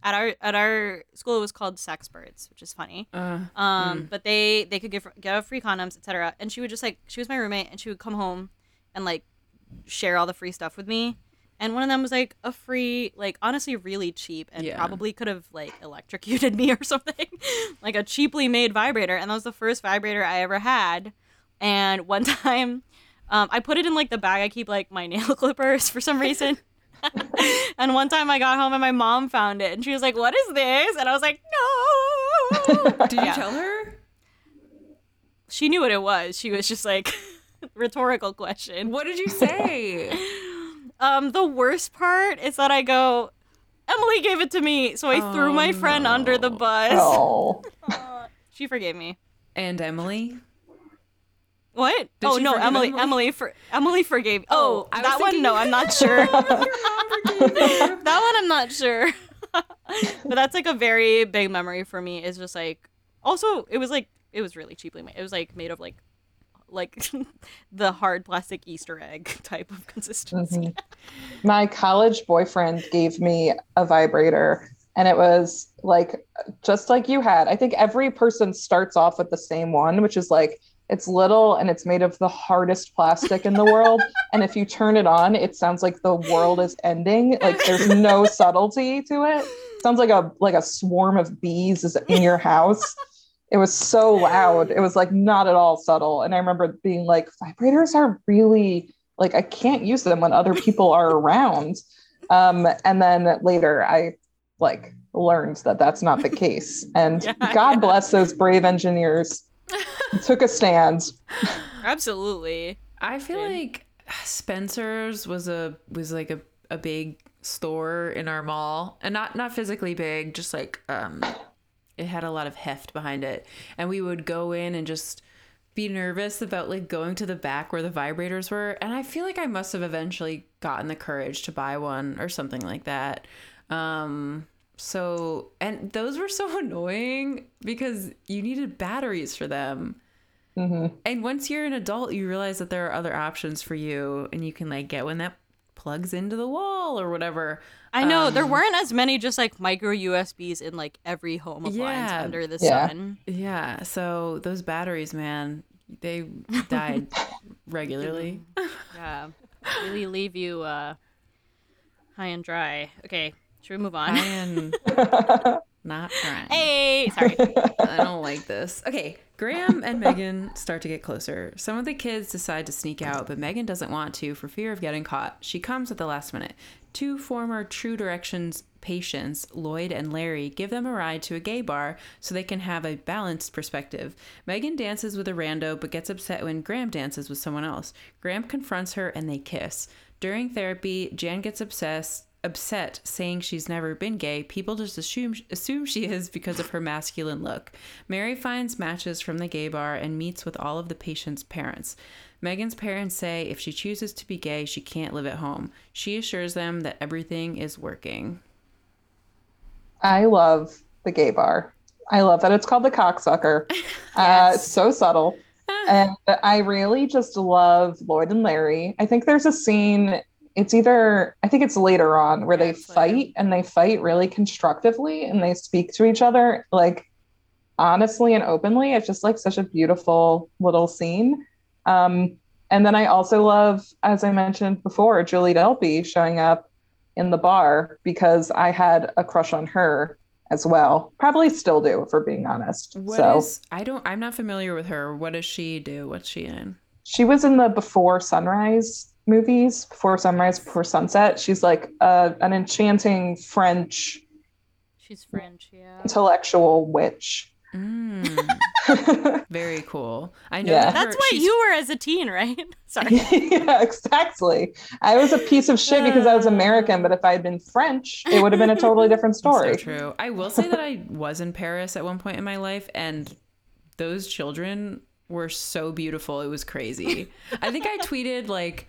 At our at our school it was called Sexperts, which is funny. Uh, Um, but they they could give get out free condoms, etc. And she would just like she was my roommate, and she would come home and like share all the free stuff with me. And one of them was like a free, like honestly, really cheap, and Yeah. probably could have like electrocuted me or something, like a cheaply made vibrator. And that was the first vibrator I ever had. And one time, um, I put it in like the bag I keep like my nail clippers for some reason. and one time I got home and my mom found it, and she was like, "What is this?" And I was like, "No." did you Yeah. tell her? she knew what it was. She was just like rhetorical question. What did you say? Um, the worst part is that I go, Emily gave it to me, so I threw Oh, my friend under the bus. Oh. She forgave me. and Emily? What? Did oh no, Emily, Emily? Emily for Emily forgave. Oh, Oh, I was that one. No, I'm not sure. Your mom forgave you. that one I'm not sure. but that's like a very big memory for me. Is just like also it was like it was really cheaply made. It was like made of like like the hard plastic Easter egg type of consistency. Mhm. My college boyfriend gave me a vibrator, and it was like just like you had. I think every person starts off with the same one, which is like it's little and it's made of the hardest plastic in the world. and if you turn it on, it sounds like the world is ending. Like there's no subtlety to it. sounds like a like a swarm of bees is in your house. It was so loud. It was like not at all subtle. And I remember being like, vibrators are really like I can't use them when other people are around. Um, and then later I like learned that that's not the case. And Yeah, God yeah. bless those brave engineers took a stand. Absolutely. I feel Dude. like Spencer's was a was like a, a big store in our mall, and not not physically big, just like um, it had a lot of heft behind it, and we would go in and just be nervous about like going to the back where the vibrators were, and I feel like I must have eventually gotten the courage to buy one or something like that. Um, so and those were so annoying because you needed batteries for them. Mhm. And once you're an adult, you realize that there are other options for you, and you can like get one that plugs into the wall or whatever. I know there Um, weren't as many just like micro USBs in like every home appliance Yeah. under the Yeah. sun. Yeah, so those batteries, man, they died regularly. Yeah, really leave you uh, high and dry. Okay, should we move on? Am not trying. hey, sorry. I don't like this. Okay, Graham and Megan start to get closer. Some of the kids decide to sneak out, but Megan doesn't want to for fear of getting caught. She comes at the last minute. Two former True Directions patients, Lloyd and Larry, give them a ride to a gay bar so they can have a balanced perspective. Megan dances with a rando but gets upset when Graham dances with someone else. Graham confronts her and they kiss. During therapy, Jan gets obsessed upset saying she's never been gay people just assume assume she is because of her masculine look mary finds matches from the gay bar and meets with all of the patients parents megan's parents say if she chooses to be gay she can't live at home she assures them that everything is working I love the gay bar. I love that it's called the cocksucker. uh, it's so subtle. and I really just love Lloyd and Larry. I think there's a scene, it's either, I think it's later on where Yeah, they later. fight and they fight really constructively and they speak to each other like honestly and openly. It's just like such a beautiful little scene. Um, and then I also love, as I mentioned before, Julie Delpy showing up in the bar because I had a crush on her as well. Probably still do, if we're being honest. What so is- i don't i'm not familiar with her what does she do what's she in she was in the Before Sunrise movies, Before Sunrise, Before Sunset. She's like uh, an enchanting French She's French, yeah. intellectual witch. Mm, very cool. I know Yeah. that That's her- what she's- you were as a teen, right? Sorry. yeah, exactly. I was a piece of shit because I was American, but if I had been French, it would have been a totally different story. So true. I will say that I was in Paris at one point in my life, and those children were so beautiful. It was crazy. I think I tweeted like,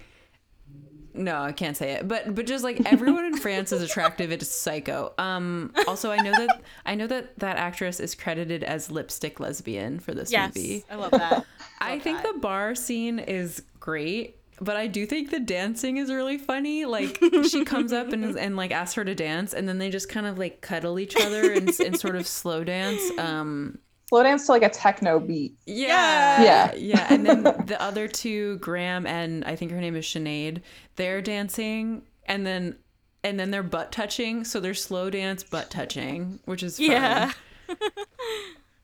no, I can't say it, but but just like everyone in France is attractive. It's psycho. Um. Also, I know that I know that that actress is credited as lipstick lesbian for this yes, movie. I love that. I Love think that. the bar scene is great, but I do think the dancing is really funny. Like she comes up and and like asks her to dance, and then they just kind of like cuddle each other and, and sort of slow dance. Um, Slow dance to like a techno beat. yeah, Yeah. yeah. And then the other two, Graham and I think her name is Sinead, they're dancing, and then and then they're butt touching. So they're slow dance butt touching, which is fun. Yeah.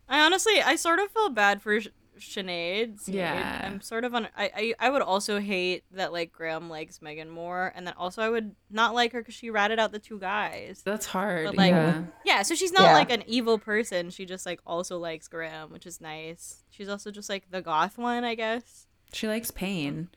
I honestly, I sort of feel bad for Sh- Sinead. Sinead. Yeah. I'm sort of on. I, I I would also hate that like Graham likes Megan more, and then also I would not like her because she ratted out the two guys. That's hard. But, like, yeah. Yeah, so she's not Yeah. like an evil person. She just like also likes Graham, which is nice. She's also just like the goth one, I guess. She likes pain.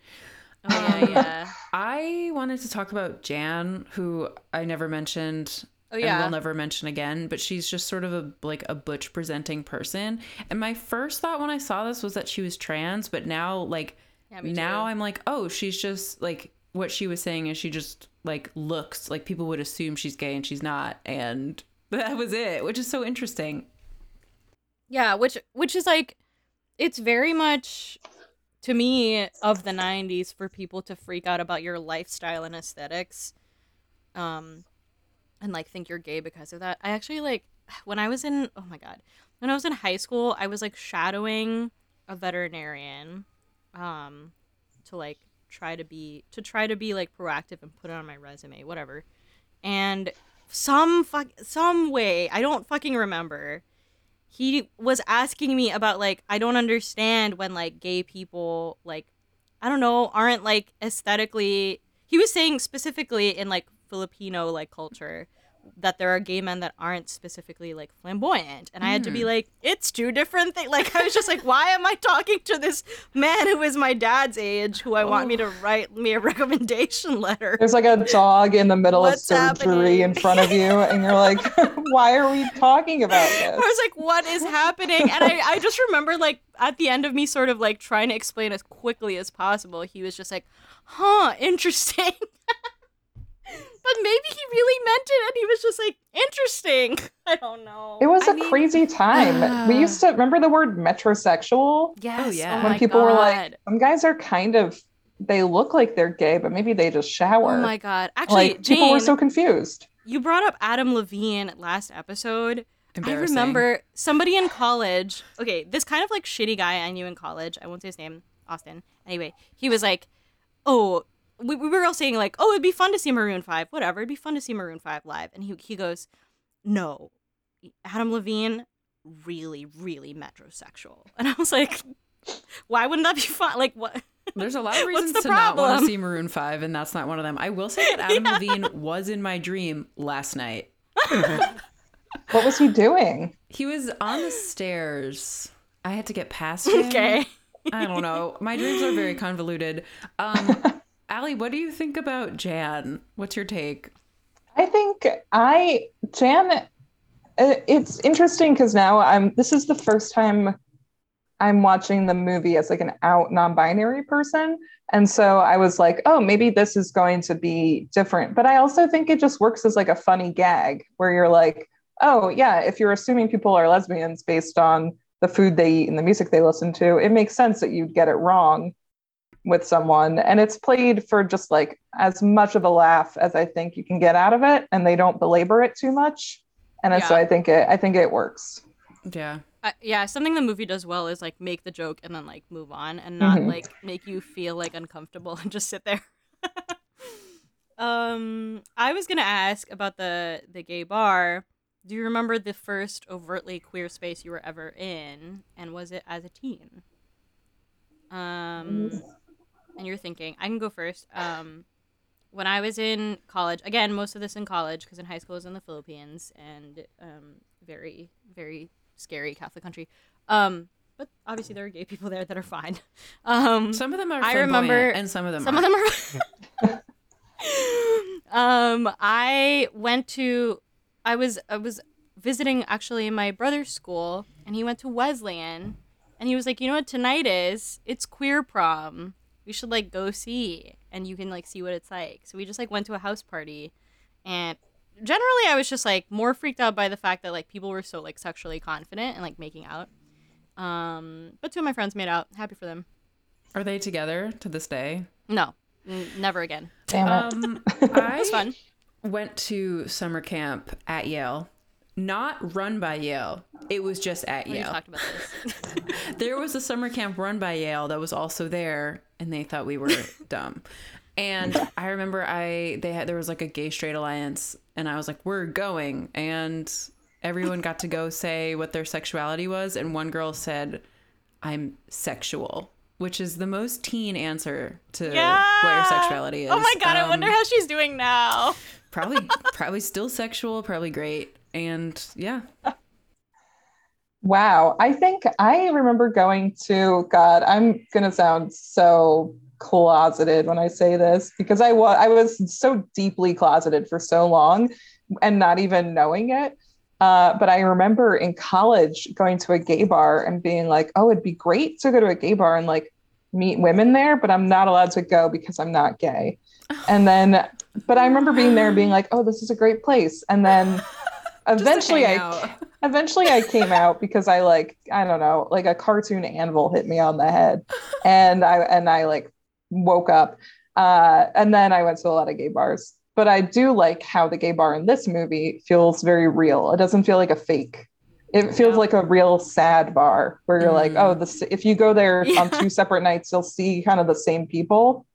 Oh yeah, yeah. I wanted to talk about Jan, who I never mentioned. Oh And yeah. will never mention again, but she's just sort of a like a butch presenting person. And my first thought when I saw this was that she was trans, but now like Yeah, now too. I'm like, oh, she's just like what she was saying is she just like looks like people would assume she's gay and she's not, and that was it, which is so interesting. Yeah, which which is like it's very much to me of the 90s for people to freak out about your lifestyle and aesthetics um and like think you're gay because of that. I actually like when I was in oh my god. When I was in high school, I was like shadowing a veterinarian um to like try to be to try to be like proactive and put it on my resume, whatever. And some fuck some way, I don't fucking remember he was asking me about like I don't understand when like gay people like I don't know aren't like aesthetically he was saying specifically in like Filipino like culture that there are gay men that aren't specifically like flamboyant and I had to be hmm. like it's two different things like I was just like why am I talking to this man who is my dad's age who I want me to oh. write me a recommendation letter There's like a dog in the middle What's of surgery happening? in front of you, and you're like, why are we talking about this I was like, what is happening? And I, I just remember like at the end of me sort of like trying to explain as quickly as possible, he was just like, huh, interesting. but maybe he really meant it and he was just like, interesting. I don't know. It was I a mean- crazy time. we uh, used to remember the word metrosexual. Oh, yes. yeah. Oh when my people were like, some guys are kind of, they look like they're gay, but maybe they just shower. Oh my god. Actually, like people were so confused. you brought up Adam Levine last episode. I remember somebody in college. Okay, this kind of like shitty guy I knew in college. I won't say his name, Austin. Anyway, he was like, "Oh, we, we were all saying like, oh, it'd be fun to see Maroon Five. Whatever, it'd be fun to see Maroon Five live." And he he goes, "No, Adam Levine, really, really metrosexual." And I was like, "Why wouldn't that be fun? Like what?" There's a lot of reasons the to not want to see Maroon 5, and that's not one of them. I will say that Adam Levine was in my dream last night. What was he doing? He was on the stairs. I had to get past him. Okay. I don't know. My dreams are very convoluted. Um, Allie, what do you think about Jan? What's your take? I think I Jan. uh, It's interesting because now I'm. This is the first time I'm watching the movie as like an out non-binary person, and so I was like, oh, maybe this is going to be different. But I also think it just works as like a funny gag where you're like, oh yeah, if you're assuming people are lesbians based on the food they eat and the music they listen to, it makes sense that you'd get it wrong with someone and it's played for just like as much of a laugh as i think you can get out of it and they don't belabor it too much and so i think it i think it works Yeah. Uh, yeah, something the movie does well is like make the joke and then like move on and not Mhm. like make you feel like uncomfortable and just sit there. um, I was gonna ask about the the gay bar. Do you remember the first overtly queer space you were ever in, and was it as a teen? Um, and you're thinking I can go first. Um, when I was in college, again, most of this in college because in high school I was in the Philippines and um, very, very scary Catholic country. Um, but obviously there are gay people there that are fine. Um, Some of them are I remember and some of them some are. of them are. um, I went to, I was I was visiting actually my brother's school, and he went to Wesleyan, and he was like, you know what tonight is? It's queer prom. We should like go see, and you can like see what it's like. So we just like went to a house party, and generally I was just like more freaked out by the fact that like people were so like sexually confident and like making out. Um, but two of my friends made out. Happy for them. Are they together to this day? No, n- never again. Damn it. Um, It was fun. went to summer camp at Yale, not run by Yale. It was just at We Yale. talked about this. there was a summer camp run by Yale that was also there, and they thought we were dumb. And I remember I they had there was like a gay straight alliance, and I was like, "We're going," and everyone got to go say what their sexuality was, and one girl said, "I'm sexual." Which is the most teen answer to what your sexuality is. Oh my god, I Um, wonder how she's doing now. probably probably still sexual, probably great. And yeah. Wow. I think I remember going to God, I'm gonna sound so closeted when I say this because I was I was so deeply closeted for so long and not even knowing it. Uh, but I remember in college going to a gay bar and being like, oh, it'd be great to go to a gay bar and like meet women there, but I'm not allowed to go because I'm not gay. And then, but I remember being there and being like, oh, this is a great place. And then to eventually I eventually I came out because I like I don't know like a cartoon anvil hit me on the head. And I and I like woke up. Uh and then I went to a lot of gay bars. But I do like how the gay bar in this movie feels very real. It doesn't feel like a fake. It feels Yeah. like a real sad bar where you're like Mm. oh this if you go there on two separate nights you'll see kind of the same people.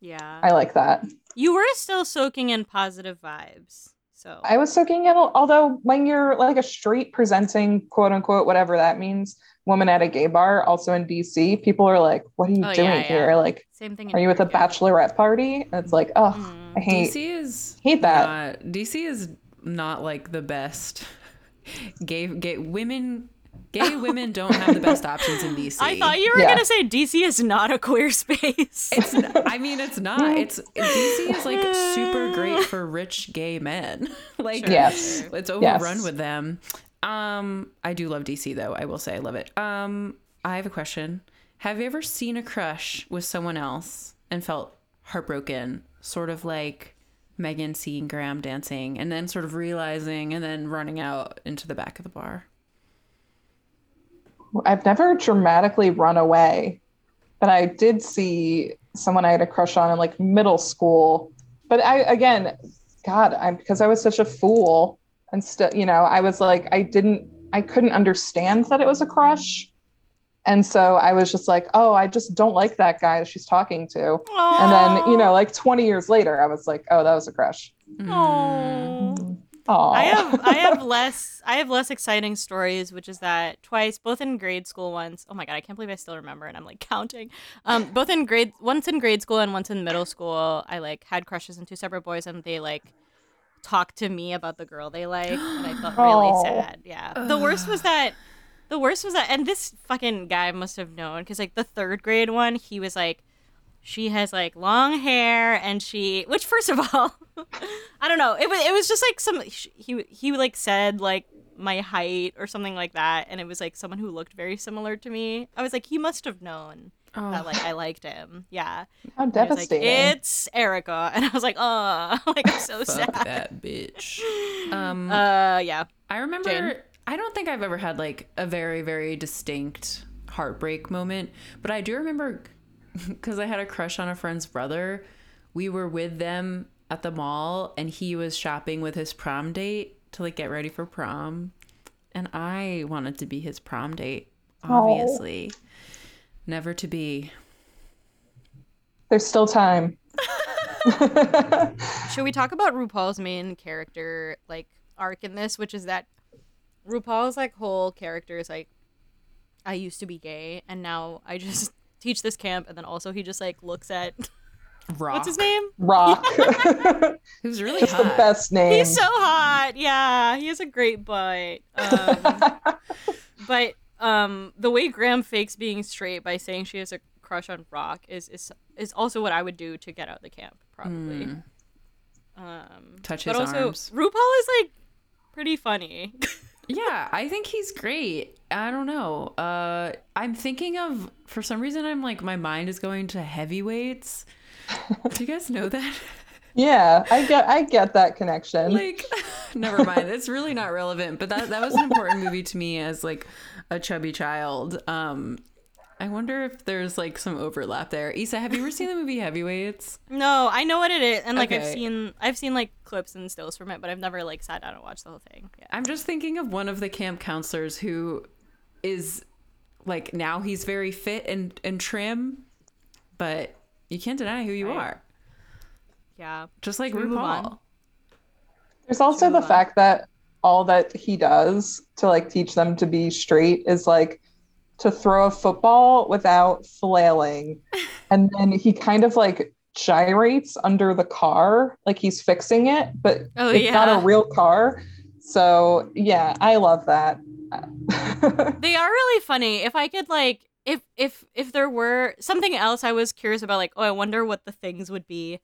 Yeah. I like that. You were still soaking in positive vibes. So I was soaking in, although when you're like a straight presenting, quote unquote, whatever that means, woman at a gay bar, also in DC, people are like, what are you Oh, doing yeah, yeah. here? Like, same thing. are you at a bachelorette party? And it's like, oh, yeah. I Mm. hate, DC is hate that. Not, DC is not like the best. Gay gay women gay women don't have the best options in DC. I thought you were Yeah. gonna say DC is not a queer space. it's not, I mean it's not. It's DC is like super great for rich gay men. like Sure. Yes. it's overrun Yes. with them. Um I do love DC though. I will say I love it. Um I have a question. Have you ever seen a crush with someone else and felt heartbroken? Sort of like Megan seeing Graham dancing and then sort of realizing and then running out into the back of the bar. I've never dramatically run away, but I did see someone I had a crush on in like middle school. But I, again, God, I'm because I was such a fool and still, you know, I was like, I didn't, I couldn't understand that it was a crush. And so I was just like, oh, I just don't like that guy she's talking to. And then, you know, like 20 years later, I was like, oh, that was a crush. Aw. Mm-hmm. Oh, I have I have less I have less exciting stories, which is that twice, both in grade school once. Oh my god, I can't believe I still remember and I'm like counting. Um, both in grade once in grade school and once in middle school, I like had crushes on two separate boys and they like talked to me about the girl they like and I felt really Oh. sad. Yeah. The worst was that the worst was that and this fucking guy must have known because like the third grade one, he was like she has like long hair and she which first of all i don't know. It was it was just like some he he like said like my height or something like that and it was like someone who looked very similar to me. I was like he must have known Oh, that like i liked him. Yeah. How And he like, devastating. it's erica. And i was like oh like i'm so fuck sad. that bitch. Um uh yeah. I remember Jane? I don't think I've ever had like a very very distinct heartbreak moment, but I do remember cuz I had a crush on a friend's brother. We were with them at the mall and he was shopping with his prom date to like get ready for prom. And I wanted to be his prom date, obviously. Never to be. There's still time. should we talk about rupaul's main character like arc in this which is that rupaul's like whole character is like i used to be gay and now i just teach this camp and then also he just like looks at Rock. What's his name? Rock. Who's really Just the best name. He's so hot. Yeah, he has a great butt. Um, but um, the way Graham fakes being straight by saying she has a crush on Rock is is is also what I would do to get out of the camp, probably. Mm. Um, Touch but his also, arms. RuPaul is like pretty funny. Yeah, I think he's great. I don't know. Uh, I'm thinking of for some reason I'm like my mind is going to heavyweights. Do you guys know that? yeah, I get I get that connection. like, never mind. It's really not relevant. But that that was an important movie to me as like a chubby child. Um, I wonder if there's like some overlap there. Issa, have you ever seen the movie Heavyweights? no, I know what it is, and like I've seen I've seen like clips and stills from it, but I've never like sat down and watched the whole thing. Yeah. I'm just thinking of one of the camp counselors who is like now he's very fit and and trim, but you can't deny who you Right. are. Yeah. Just like Should RuPaul. There's also Should the on. fact that all that he does to like teach them to be straight is like to throw a football without flailing. and then he kind of like gyrates under the car, like he's fixing it, but Oh, it's not a real car. So yeah, I love that. They are really funny. If I could like if if if there were something else I was curious about like, oh, I wonder what the things would be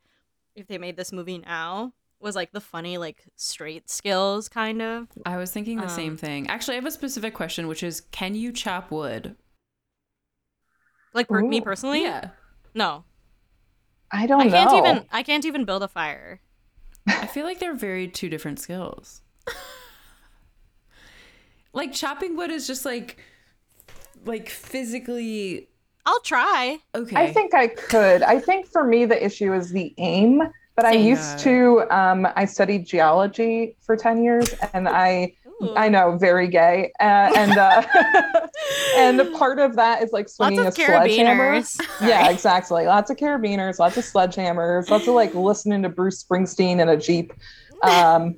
if they made this movie now was like the funny like straight skills kind of. I was thinking the same Um, thing. Actually, I have a specific question, which is, can you chop wood? Like per- me personally? Yeah, No. I don't I can't know. even I can't even build a fire. I feel like they're very two different skills. like chopping wood is just like, like physically I'll try. okay. I think I could. I think for me the issue is the aim. But I used to um, I studied geology for 10 years and I Ooh. I know very gay uh, and uh, and part of that is like swinging Lots a sledgehammer. Yeah, exactly. Lots of carabiners, lots of sledgehammers, lots of like listening to Bruce Springsteen in a Jeep. Um,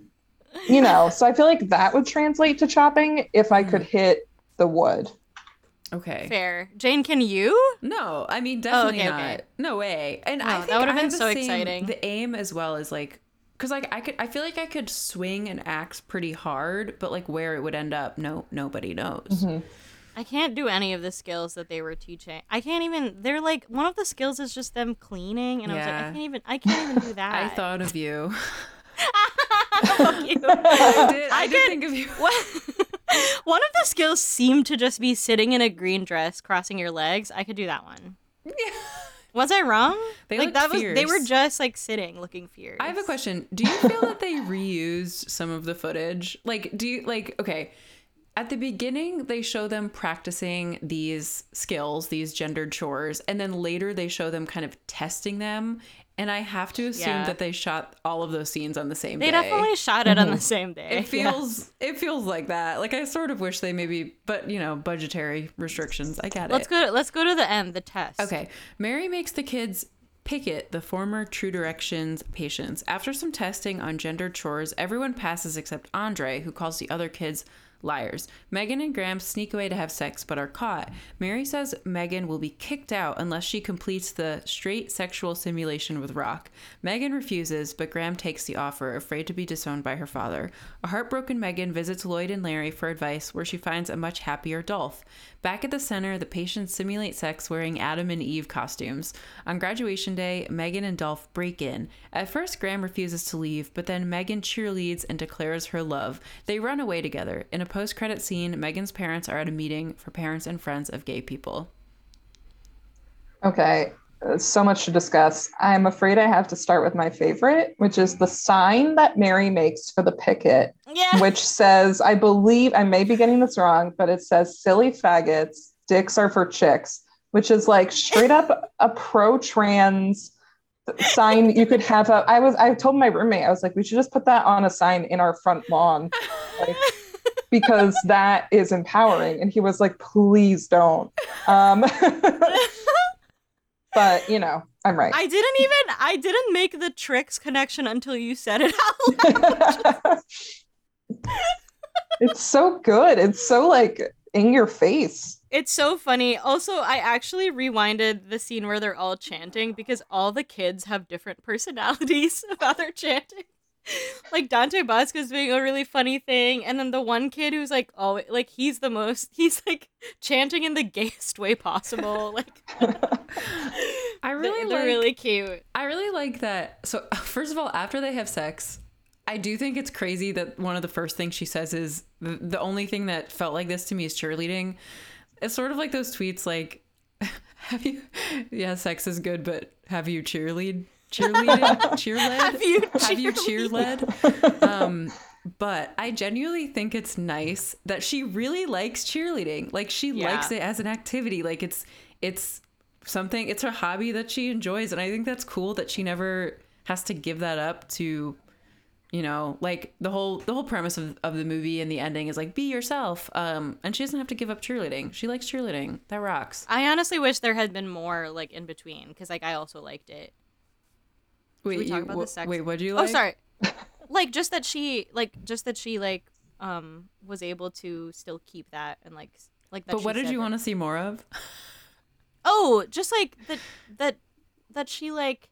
you know, so I feel like that would translate to chopping if I could hit the wood. Okay. Fair. Jane, can you? No, I mean definitely okay, not. okay. No way. And Oh, I that would've been the so same- exciting. The aim as well is like, because like I could, I feel like I could swing an axe pretty hard, but like where it would end up, no, nobody knows. Mm-hmm. I can't do any of the skills that they were teaching. I can't even. They're like one of the skills is just them cleaning, and I was like, I can't even. I can't even do that. I thought of you. Fuck you. I did. I, I did could- think of you. What? one of the skills seemed to just be sitting in a green dress, crossing your legs. I could do that one. Was I wrong? They like that was they were just like sitting, looking fierce. I have a question. Do you feel that they reused some of the footage? Like, do you like? Okay, at the beginning they show them practicing these skills, these gendered chores, and then later they show them kind of testing them. And I have to assume Yeah. that they shot all of those scenes on the same They day. They definitely shot it on the same day. It feels it feels like that. Like I sort of wish they maybe, but you know, budgetary restrictions. I get Let's it. go. Let's go to the end. The test. Okay. Mary makes the kids picket the former True Directions patients. After some testing on gendered chores, everyone passes except Andre, who calls the other kids liars. Megan and Graham sneak away to have sex but are caught. Mary says Megan will be kicked out unless she completes the straight sexual simulation with Rock. Megan refuses, but Graham takes the offer, afraid to be disowned by her father. A heartbroken Megan visits Lloyd and Larry for advice, where she finds a much happier Dolph. Back at the center, the patients simulate sex wearing Adam and Eve costumes. On graduation day, Megan and Dolph break in. At first, Graham refuses to leave, but then Megan cheerleads and declares her love. They run away together. In a post credit scene, Megan's parents are at a meeting for parents and friends of gay people. Okay, uh, so much to discuss. I'm afraid I have to start with my favorite, which is the sign that Mary makes for the picket, Yeah. which says, I believe, I may be getting this wrong, but it says, silly faggots, dicks are for chicks, which is like straight up a pro trans sign you could have a i was i told my roommate i was like we should just put that on a sign in our front lawn like, because that is empowering and he was like please don't um but you know i'm right I didn't even. I didn't make the tricks connection until you said it out loud. it's so good it's so like in your face It's so funny. Also, I actually rewinded the scene where they're all chanting because all the kids have different personalities about their chanting. Like Dante Basco's doing a really funny thing, and then the one kid who's like, oh, like he's the most, he's like chanting in the gayest way possible. Like, I really they're like really cute. I really like that. So, first of all, after they have sex, I do think it's crazy that one of the first things she says is the, the only thing that felt like this to me is cheerleading. It's sort of like those tweets like, have you, yeah, sex is good, but have you cheerlead? Cheerleaded? Cheerled? Have you Have you cheerled? um, but I genuinely think it's nice that she really likes cheerleading. Like she Yeah. likes it as an activity. Like it's it's something it's her hobby that she enjoys and I think that's cool that she never has to give that up to you know, like the whole the whole premise of, of the movie and the ending is like be yourself. Um and she doesn't have to give up cheerleading. She likes cheerleading. That rocks. I honestly wish there had been more like in between because like I also liked it. Wait, we talk you- about the wh- sex? Wait, what'd you like? Oh, sorry. like just that she like just that she like um was able to still keep that and like like that. But what did you want to see more of? Oh, just like that that that she like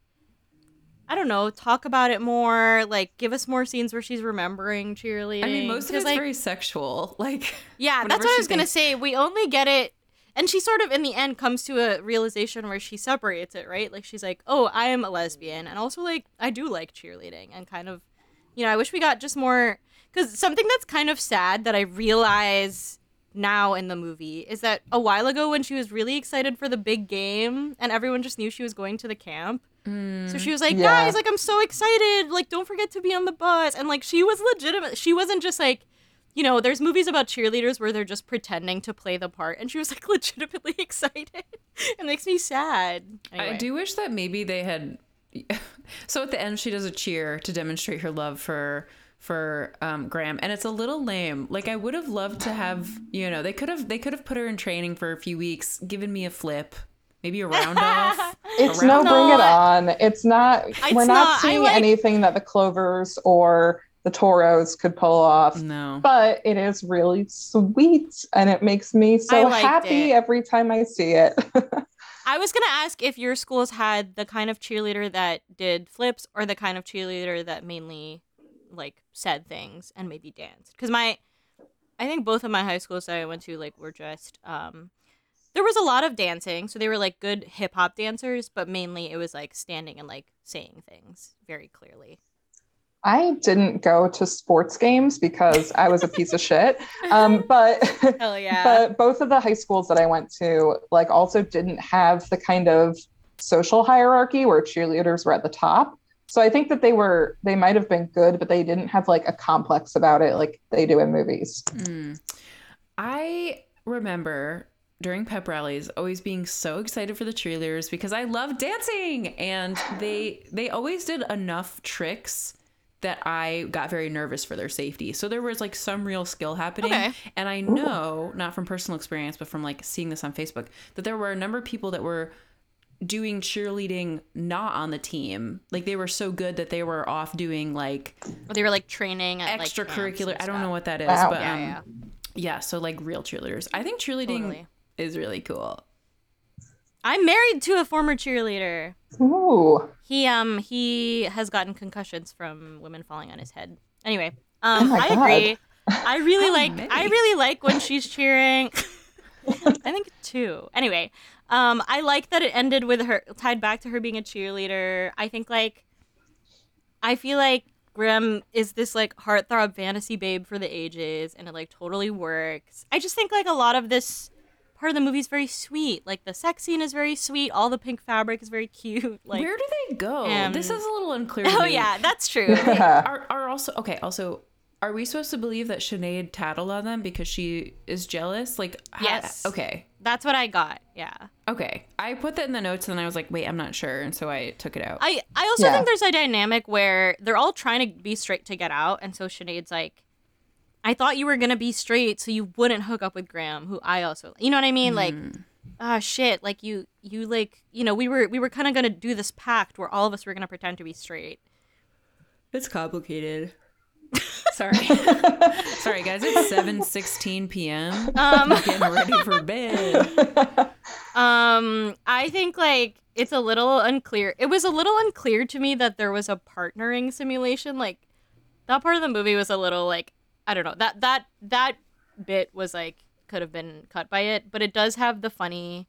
I don't know, talk about it more, like give us more scenes where she's remembering cheerleading. I mean, most of it's like, very sexual. Like, Yeah, that's what I was gonna say. We only get it, and she sort of in the end comes to a realization where she separates it, right? Like she's like, "Oh, I am a lesbian, and also like I do like cheerleading," and kind of, you know, I wish we got just more because something that's kind of sad that I realize now in the movie is that a while ago when she was really excited for the big game and everyone just knew she was going to the camp. So she was like, mm, Yeah. guys, like I'm so excited. Like don't forget to be on the bus. And like she was legitimate. She wasn't just like, you know, there's movies about cheerleaders where they're just pretending to play the part and she was like legitimately excited. it makes me sad. I do wish that maybe they had. so at the end, she does a cheer to demonstrate her love for for um, Graham, and it's a little lame. Like I would have loved to have, you know, they could have they could have put her in training for a few weeks, given me a flip, maybe a round off. It's around- no bring it on. It's not. It's we're not, not. Seeing like- anything that the Clovers or the Toros could pull off. No, But it is really sweet, and it makes me so happy it. every time I see it. I was gonna ask if your schools had the kind of cheerleader that did flips or the kind of cheerleader that mainly like said things and maybe danced. Because my, I think both of my high schools that I went to like were just um, there was a lot of dancing, so they were like good hip hop dancers, but mainly it was like standing and like saying things very clearly. I didn't go to sports games because I was a piece of shit. Um, but Hell yeah! but both of the high schools that I went to, like, also didn't have the kind of social hierarchy where cheerleaders were at the top. So I think that they were they might have been good, but they didn't have like a complex about it like they do in movies. Mm. I remember during pep rallies always being so excited for the cheerleaders because I love dancing and they they always did enough tricks that I got very nervous for their safety. So there was like some real skill happening Okay. and I know not from personal experience but from like seeing this on Facebook that there were a number of people that were doing cheerleading not on the team. Like they were so good that they were off doing like Or they were like training at extracurricular. and I don't know what that is, Wow. but Yeah, um, yeah. yeah, so like real cheerleaders. I think cheerleading Totally. is really cool. I'm married to a former cheerleader. Ooh. He um he has gotten concussions from women falling on his head. Anyway, um Oh I God. agree. I really like many? I really like when she's cheering. I think two. Anyway, um I like that it ended with her tied back to her being a cheerleader. I think like I feel like Graham is this like heartthrob fantasy babe for the ages and it like totally works. I just think like a lot of this part of the movie is very sweet. Like the sex scene is very sweet. All the pink fabric is very cute. Like Where do they go? um, this is a little unclear. to Oh me. yeah, that's true. Yeah. Are are also okay? Also, are we supposed to believe that Sinead tattled on them because she is jealous? Like, ha- Yes. okay, That's what I got. Yeah. okay. I put that in the notes and then I was like, wait, I'm not sure, and so I took it out. I I also Yeah. think there's a dynamic where they're all trying to be straight to get out, and so Sinead's like, "I thought you were gonna be straight, so you wouldn't hook up with Graham, who I also, you know what I mean? Like, ah, shit, like you you like you know we were we were kind of gonna do this pact where all of us were gonna pretend to be straight. it's complicated. Sorry. Sorry, guys. It's 7:16 p.m. Um, Getting ready for bed. Um, I think like it's a little unclear. It was a little unclear to me that there was a partnering simulation. Like that part of the movie was a little like I don't know. That that that bit was like could have been cut by it, but it does have the funny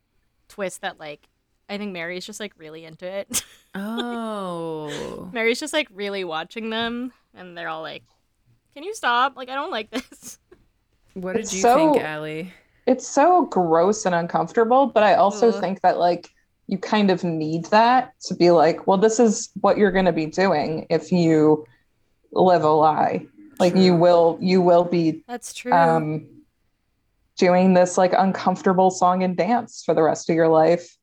twist that like I think Mary's just like really into it. Oh. Mary's just like really watching them and they're all like, "Can you stop? Like I don't like this." What did It's you so- think, Allie? it's so gross and uncomfortable, but I also Ugh. think that like you kind of need that to be like, well, this is what you're going to be doing if you live a lie. Like you will, you will be That's true. um, doing this like uncomfortable song and dance for the rest of your life.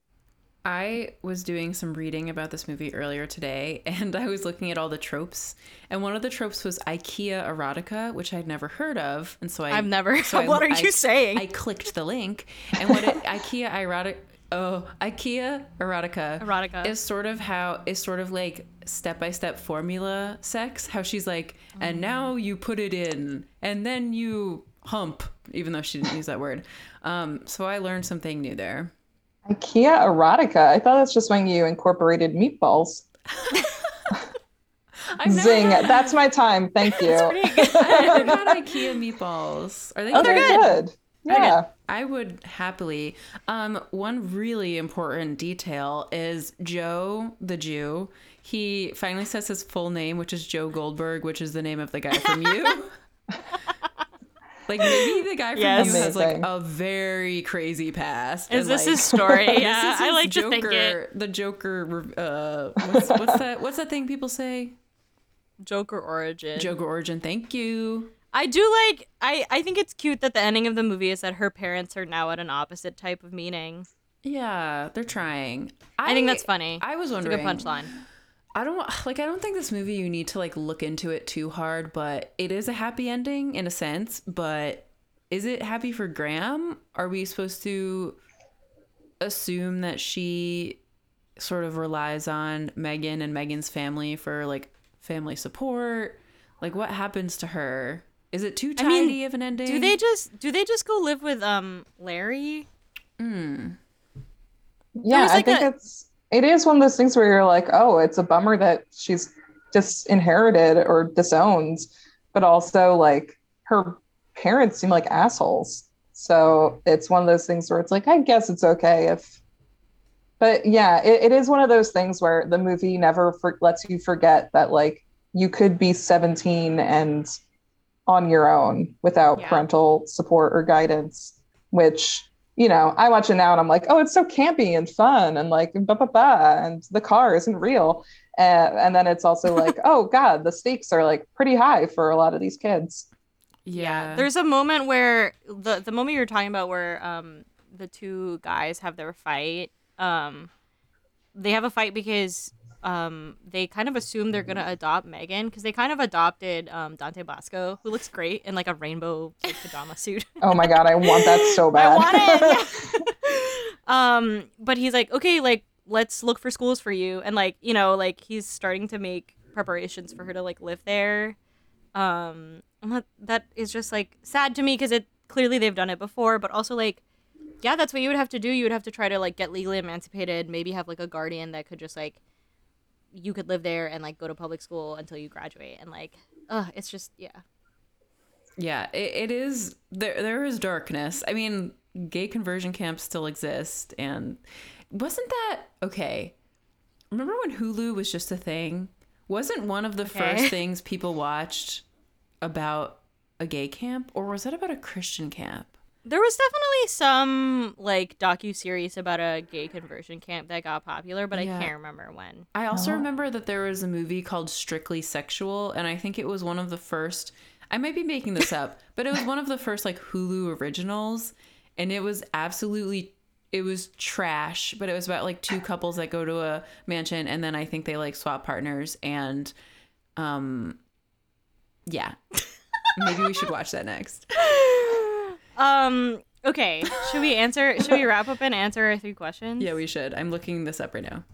I was doing some reading about this movie earlier today, and I was looking at all the tropes. And one of the tropes was IKEA erotica, which I'd never heard of. And so I, I've never. so I- what are I- you saying? I clicked the link, and what it, IKEA erotic, oh, IKEA erotica Erotica. is sort of how is sort of like step by step formula sex. How she's like, and now you put it in, and then you hump, even though she didn't use that word. Um, so I learned something new there. IKEA erotica. I thought that's just when you incorporated meatballs. I've Zing. had- That's my time. Thank you. I've had IKEA meatballs. Are they Oh, good? they're good. They're good. Yeah. I would happily. Um, one really important detail is Joe the Jew. He finally says his full name, which is Joe Goldberg, which is the name of the guy from you. like maybe the guy from Yes. you has like a very crazy past. Is and, this like, his story? this yeah, is I his like to Joker, think it. The Joker. Uh, what's, what's that? What's that thing people say? Joker origin. Joker origin. Thank you. I do like. I I think it's cute that the ending of the movie is that her parents are now at an opposite type of meaning. Yeah, they're trying. I, think that's funny. I was It's a wondering. good punchline. I don't like. I don't think this movie you need to like look into it too hard, but it is a happy ending in a sense. But is it happy for Graham? Are we supposed to assume that she sort of relies on Megan and Megan's family for like family support? Like, what happens to her? Is it too I tidy mean, of an ending? Do they just do they just go live with um Larry? Yeah, was I think a- it's it is one of those things where you're like, oh, it's a bummer that she's just inherited or disowned, but also like her parents seem like assholes. So it's one of those things where it's like, I guess it's okay if. But yeah, it, it is one of those things where the movie never for, lets you forget that like you could be 17 and on your own without Yeah. parental support or guidance, which you know, I watch it now and I'm like, oh, it's so campy and fun and like, ba ba ba, and the car isn't real. Uh, and then it's also like, oh God, the stakes are like pretty high for a lot of these kids. Yeah. There's a moment where the the moment you're talking about where um the two guys have their fight. Um, they have a fight because um they kind of assume they're gonna adopt Megan because they kind of adopted um Dante Basco who looks great in like a rainbow like, pajama suit. Oh my God, I want that so bad. It. um, but he's like, okay, like let's look for schools for you, and like you know, like he's starting to make preparations for her to like live there. Um, I'm that is just like sad to me because it clearly they've done it before, but also like, yeah, that's what you would have to do. You would have to try to like get legally emancipated, maybe have like a guardian that could just like you could live there and like go to public school until you graduate, and like, uh, it's just yeah. Yeah, it, it is. There, there is darkness. I mean, gay conversion camps still exist, and wasn't that okay? Remember when Hulu was just a thing? Wasn't one of the Okay. first things people watched about a gay camp, or was that about a Christian camp? There was definitely some like docu series about a gay conversion camp that got popular, but Yeah. I can't remember when. I also Oh. remember that there was a movie called Strictly Sexual, and I think it was one of the first. I might be making this up, but it was one of the first like Hulu originals, and it was absolutely it was trash. But it was about like two couples that go to a mansion, and then I think they like swap partners, and um, yeah, maybe we should watch that next. Um. Okay. Should we answer? should we wrap up and answer our three questions? Yeah, we should. I'm looking this up right now.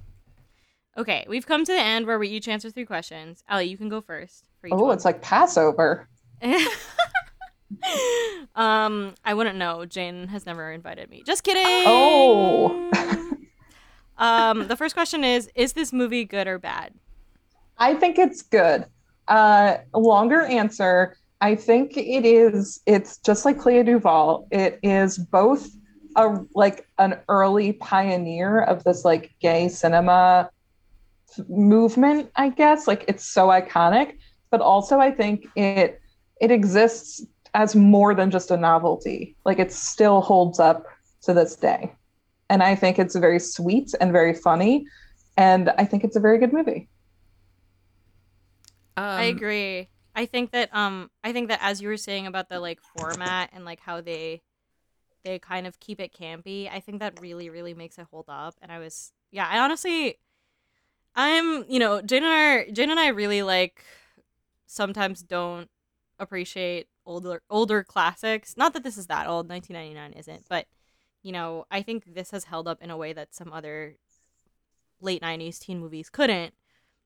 Okay. We've come to the end where we each answer three questions. Allie, you can go first. For each Oh, one. it's like Passover. um, I wouldn't know. Jane has never invited me. Just kidding. Oh. um, the first question is: Is this movie good or bad? I think it's good. Uh, longer answer. I think it is. It's just like Clea DuVall. It is both a like an early pioneer of this like gay cinema movement. I guess like it's so iconic, but also I think it it exists as more than just a novelty. Like it still holds up to this day, and I think it's very sweet and very funny, and I think it's a very good movie. Um, I agree. I think that um I think that as you were saying about the like format and like how they they kind of keep it campy, I think that really really makes it hold up. And I was yeah, I honestly I'm you know Jane and I Jane and I really like sometimes don't appreciate older older classics. Not that this is that old, 1999 isn't, but you know I think this has held up in a way that some other late 90s teen movies couldn't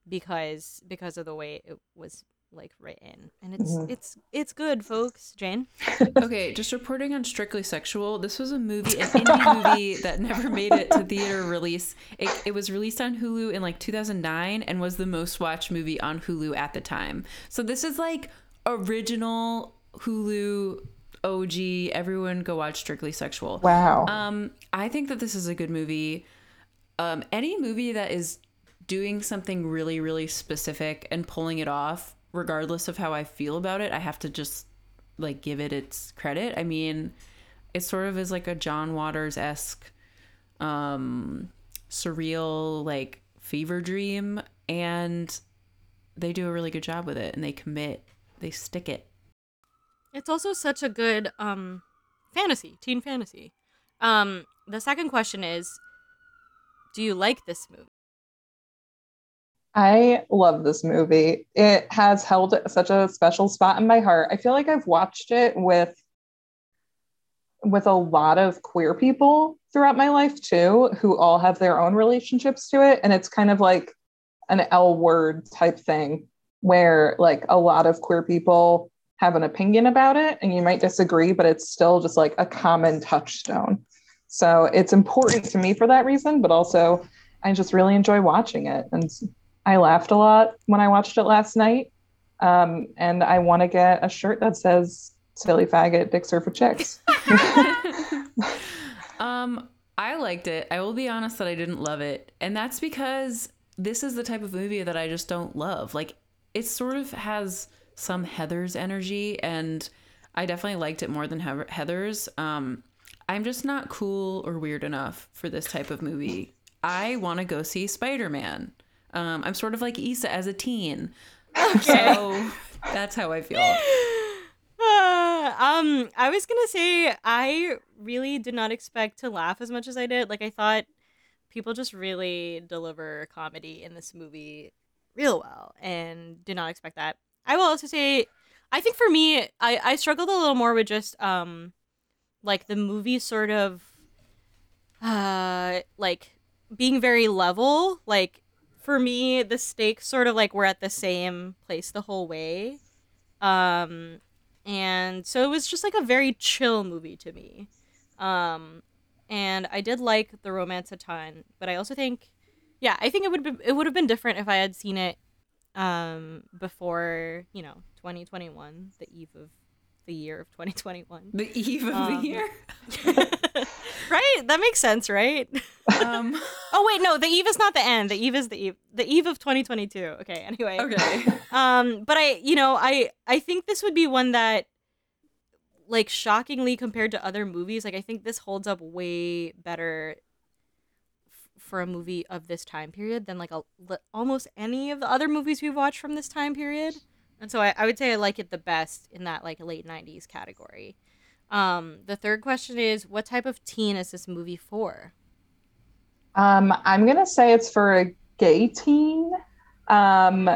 because because of the way it was like written and it's Mhm. it's it's good folks jane okay, just reporting on Strictly Sexual. This was a movie, an indie movie that never made it to theater release. It, it was released on Hulu in like 2009 and was the most watched movie on Hulu at the time. So this is like original Hulu OG. Everyone go watch Strictly Sexual. Wow. Um, I think that this is a good movie. Um, any movie that is doing something really, really specific and pulling it off, regardless of how I feel about it, I have to just like give it its credit. I mean, it sort of is like a John Waters esque, um, surreal like fever dream, and they do a really good job with it, and they commit, they stick it. it's also such a good um fantasy teen fantasy um the second question is do you like this movie I love this movie. It has held such a special spot in my heart. I feel like I've watched it with with a lot of queer people throughout my life too, who all have their own relationships to it. And it's kind of like an L word type thing where like a lot of queer people have an opinion about it and you might disagree, but it's still just like a common touchstone. So it's important to me for that reason, but also I just really enjoy watching it. And I laughed a lot when I watched it last night. Um, and I want to get a shirt that says silly faggot dicks are for chicks. um, I liked it. I will be honest that I didn't love it, and that's because this is the type of movie that I just don't love. Like it sort of has some Heather's energy, and I definitely liked it more than Heather's. Um, I'm just not cool or weird enough for this type of movie. I want to go see Spider Man. Um, I'm sort of like Issa as a teen, so that's how I feel. Uh, um i was gonna say i really did not expect to laugh as much as i did. Like i thought people just really deliver comedy in this movie real well and did not expect that. I will also say i think for me i i struggled a little more with just um like the movie sort of uh like being very level like for me the stakes sort of like were at the same place the whole way. Um and so it was just like a very chill movie to me. Um and i did like the romance a ton but i also think yeah i think it would be, it would have been different if i had seen it um before you know 2021 the eve of the year of 2021 The eve of Um, the year. right? That makes sense right? Um, oh wait no the eve is not the end. The eve is the eve the eve of 2022 okay anyway. Okay. um but i you know i i think this would be one that like shockingly compared to other movies like i think this holds up way better f- for a movie of this time period than like a, almost any of the other movies we've watched from this time period. And so I, I would say i like it the best in that like late 90s category um the third question is what type of teen is this movie for Um, I'm gonna say it's for a gay teen, um,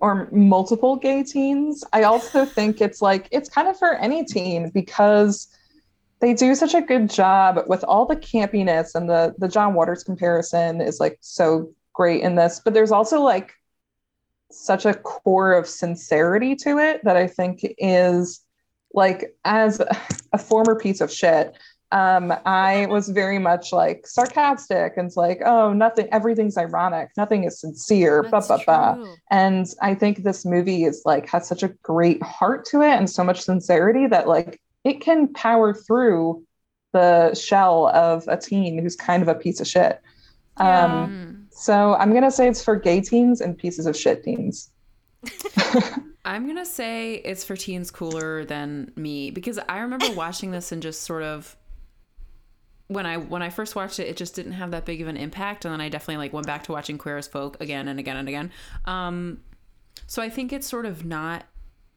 or multiple gay teens. I also think it's like it's kind of for any teen because they do such a good job with all the campiness and the the John Waters comparison is like so great in this. But there's also like such a core of sincerity to it that I think is like as a former piece of shit um, I was very much like sarcastic and it's like, oh, nothing, everything's ironic, nothing is sincere, blah, blah, blah. And I think this movie is like has such a great heart to it and so much sincerity that like it can power through the shell of a teen who's kind of a piece of shit. Yeah. Um, so I'm gonna say it's for gay teens and pieces of shit teens. I'm gonna say it's for teens cooler than me because I remember watching this and just sort of when I when I first watched it, it just didn't have that big of an impact, and then I definitely like went back to watching Queer as Folk again and again and again. Um, so I think it's sort of not,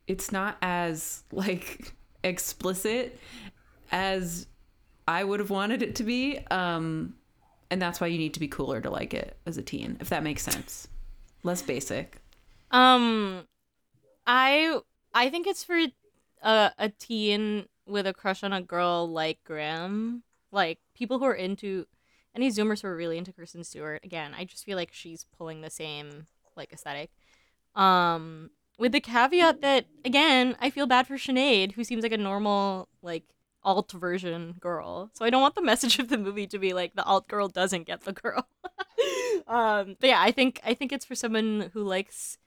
it's not as like explicit as I would have wanted it to be, um, and that's why you need to be cooler to like it as a teen, if that makes sense. Less basic. Um, I I think it's for a, a teen with a crush on a girl like Graham like people who are into any Zoomers who are really into Kristen Stewart. Again, I just feel like she's pulling the same like aesthetic. Um, with the caveat that again, I feel bad for Sinead, who seems like a normal like alt version girl. So I don't want the message of the movie to be like the alt girl doesn't get the girl. um, but yeah, I think I think it's for someone who likes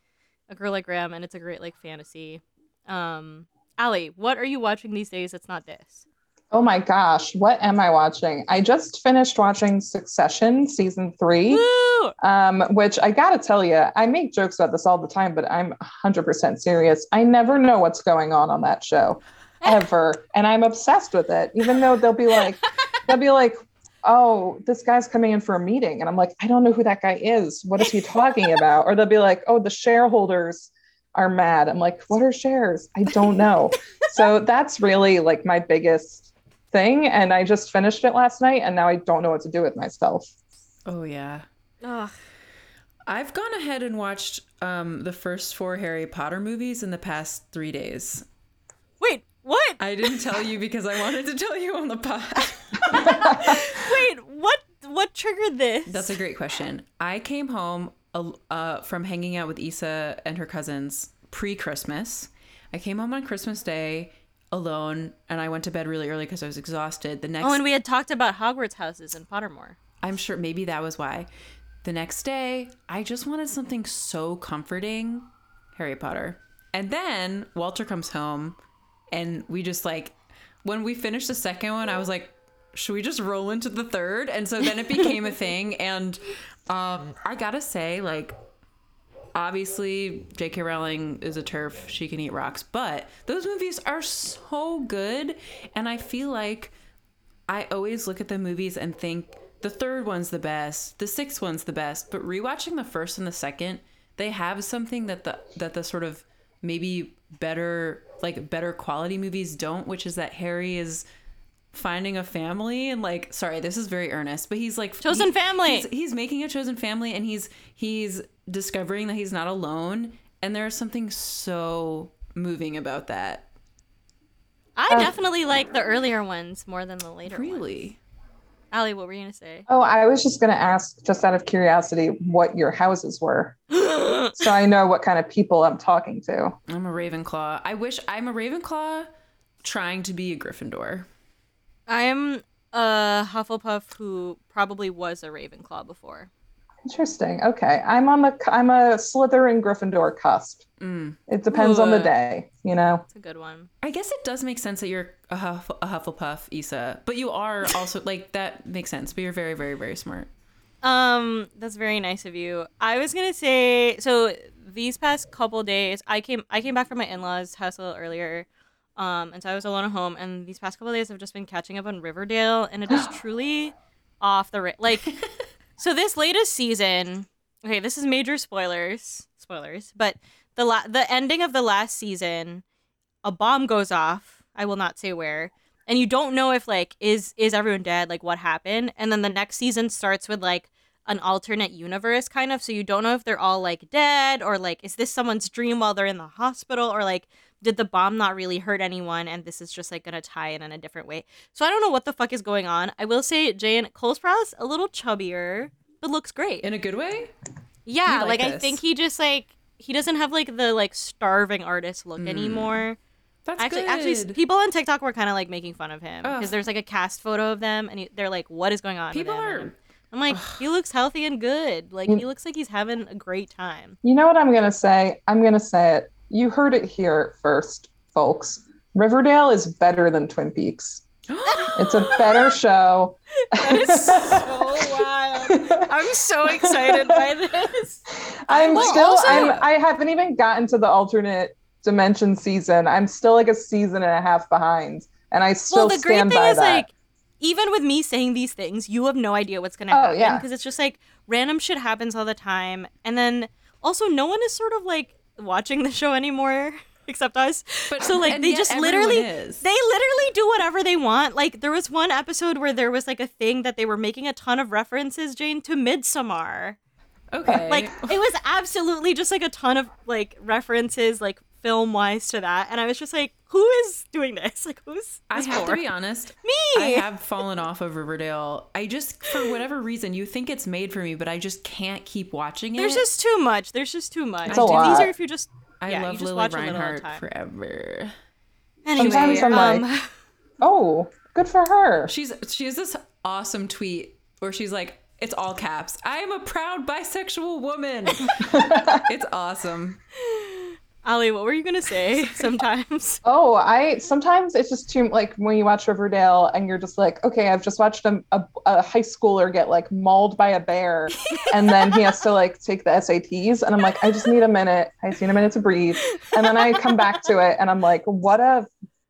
a girl like Graham, and it's a great like fantasy. Um, Allie, what are you watching these days? That's not this. Oh my gosh, what am I watching? I just finished watching Succession season three, um, which I gotta tell you, I make jokes about this all the time, but I'm 100% serious. I never know what's going on on that show ever. and I'm obsessed with it, even though they'll be like, they'll be like, oh, this guy's coming in for a meeting. And I'm like, I don't know who that guy is. What is he talking about? Or they'll be like, oh, the shareholders are mad. I'm like, what are shares? I don't know. so that's really like my biggest thing and I just finished it last night and now I don't know what to do with myself. Oh yeah. Ugh. I've gone ahead and watched um, the first four Harry Potter movies in the past three days. Wait, what? I didn't tell you because I wanted to tell you on the pod. Wait, what? What triggered this? That's a great question. I came home uh, from hanging out with Issa and her cousins pre-Christmas. I came home on Christmas Day alone and I went to bed really early because I was exhausted. The next Oh, and we had talked about Hogwarts houses in Pottermore. I'm sure maybe that was why. The next day, I just wanted something so comforting, Harry Potter. And then Walter comes home and we just like when we finished the second one, I was like, should we just roll into the third? And so then it became a thing and um I got to say like obviously J.K. Rowling is a TERF; She can eat rocks, but those movies are so good, and I feel like I always look at the movies and think the third one's the best, the sixth one's the best, but rewatching the first and the second, they have something that the that the sort of maybe better like better quality movies don't, which is that Harry is finding a family and like sorry this is very earnest but he's like chosen he, family he's, he's, making a chosen family and he's he's discovering that he's not alone and there's something so moving about that i uh, definitely like the earlier ones more than the later ones. really ones. Allie, what were you gonna say? Oh, I was just gonna ask, just out of curiosity, what your houses were, so I know what kind of people I'm talking to. I'm a Ravenclaw. I wish I'm a Ravenclaw, trying to be a Gryffindor. I'm a Hufflepuff who probably was a Ravenclaw before. Interesting. Okay, I'm on the I'm a Slytherin Gryffindor cusp. Mm. It depends Ooh. on the day, you know. It's a good one. I guess it does make sense that you're a, Huff, a Hufflepuff, Issa, but you are also like that makes sense. But you're very, very, very smart. Um, that's very nice of you. I was gonna say so. These past couple days, I came I came back from my in laws' house a little earlier, um, and so I was alone at home. And these past couple days, I've just been catching up on Riverdale, and it is truly off the ra- like. so this latest season, okay, this is major spoilers, spoilers, but the la- the ending of the last season, a bomb goes off. I will not say where, and you don't know if like is is everyone dead, like what happened, and then the next season starts with like an alternate universe kind of so you don't know if they're all like dead or like is this someone's dream while they're in the hospital or like did the bomb not really hurt anyone and this is just like gonna tie in in a different way so i don't know what the fuck is going on i will say jane cole sprouse a little chubbier but looks great in a good way yeah like, like i think he just like he doesn't have like the like starving artist look Mm. anymore. That's actually, good. actually, people on TikTok were kind of like making fun of him because there's like a cast photo of them, and he, they're like, "What is going on?" with people him?" are. I'm like, he looks healthy and good. Like Mm. he looks like he's having a great time. You know what I'm gonna say? I'm gonna say it. You heard it here first, folks. Riverdale is better than Twin Peaks. It's a better show. That is so wild. I'm so excited by this. I'm Well, still also- I'm I haven't even gotten to the alternate dimension season. I'm still like a season and a half behind. And I still well, the great stand thing by is that. like, even with me saying these things, you have no idea what's gonna Oh, happen yeah. because it's just like random shit happens all the time, and then also no one is sort of like watching the show anymore except us. But So like they just literally is. they literally do whatever they want. Like there was one episode where there was like a thing that they were making a ton of references, Jane, to Midsommar. okay. Like it was absolutely just like a ton of like references, like film wise to that. And I was just like, who is doing this? Like who's I have for? to be honest. Me. I have fallen off of Riverdale. I just, for whatever reason, you think it's made for me, but I just can't keep watching it. There's just too much. There's just too much. It's a lot. easier if you just I yeah, love Lili watch a little at a Reinhart forever. Anyway, Sometimes I'm um, like- oh, good for her. She's she has this awesome tweet where she's like, "It's all caps. I am a proud bisexual woman." it's awesome. Allie, what were you gonna say? Sometimes. Oh, I sometimes it's just too like when you watch Riverdale and you're just like, okay, I've just watched a, a, a high schooler get like mauled by a bear, and then he has to like take the SATs, and I'm like, I just need a minute. I just need a minute to breathe, and then I come back to it, and I'm like, what a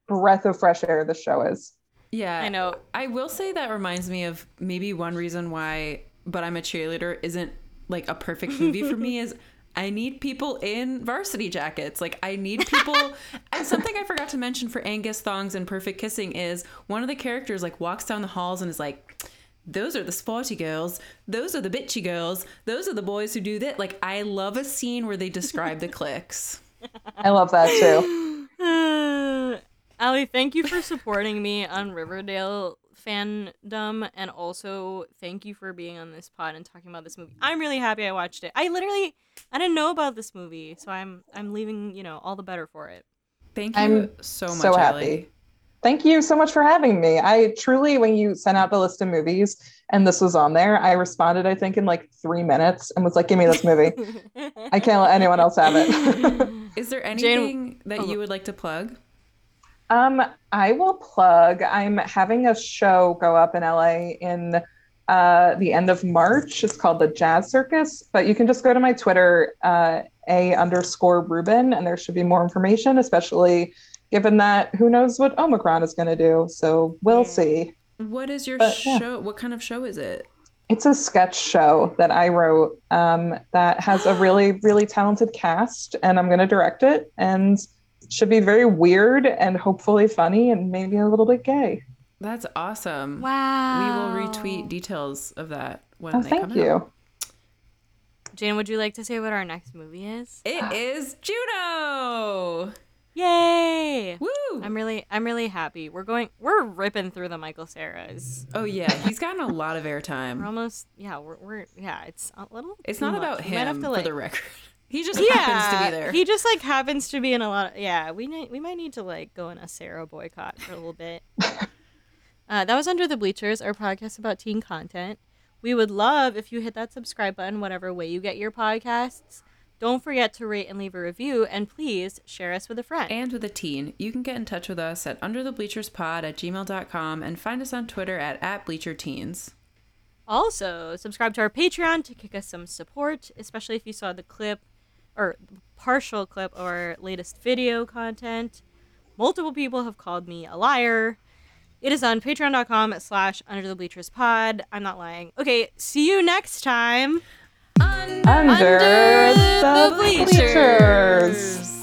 breath of fresh air this show is. Yeah, I know. I will say that reminds me of maybe one reason why "But I'm a Cheerleader" isn't like a perfect movie for me is. I need people in varsity jackets. Like I need people. and something I forgot to mention for Angus Thongs and Perfect Kissing is one of the characters like walks down the halls and is like, "Those are the sporty girls. Those are the bitchy girls. Those are the boys who do that." Like I love a scene where they describe the cliques. I love that too. Uh, Allie, thank you for supporting me on Riverdale fandom, and also thank you for being on this pod and talking about this movie. I'm really happy I watched it. I literally I didn't know about this movie, so I'm I'm leaving you know all the better for it. Thank you I'm so much, so Ellie. happy. Thank you so much for having me. I truly, when you sent out the list of movies and this was on there, I responded, I think, in like three minutes and was like, give me this movie. I can't let anyone else have it. Is there Jane- anything that oh. you would like to plug? Um, I will plug, I'm having a show go up in LA in uh, the end of March. It's called the Jazz Circus, but you can just go to my Twitter, uh, a underscore Rubin, and there should be more information, especially given that who knows what Omicron is going to do. So we'll see. What is your But, yeah. show? What kind of show is it? It's a sketch show that I wrote um, that has a really, really talented cast, and I'm going to direct it, and should be very weird and hopefully funny and maybe a little bit gay. That's awesome. wow. We will retweet details of that when Oh, they thank come you. out. Jane, would you like to say what our next movie is? It is Juno. Yay! Woo! I'm really I'm really happy. We're going we're ripping through the Michael Ceras. oh yeah, he's gotten a lot of airtime. We're almost yeah, we're, we're yeah, it's a little It's not much. about We might have him, to, for like- the record. He just yeah, happens to be there. He just like happens to be in a lot of yeah, we need we might need to like go in a Cera boycott for a little bit. uh, that was Under the Bleachers, our podcast about teen content. We would love if you hit that subscribe button, whatever way you get your podcasts. Don't forget to rate and leave a review, and please share us with a friend. and with a teen. You can get in touch with us at underthebleacherspod at gmail.com and find us on Twitter at, at bleacherteens. Also, subscribe to our Patreon to kick us some support, especially if you saw the clip or partial clip of our latest video content. Multiple people have called me a liar. It is on patreon.com slash under the bleachers pod. I'm not lying. Okay, see you next time. Under, the, bleachers.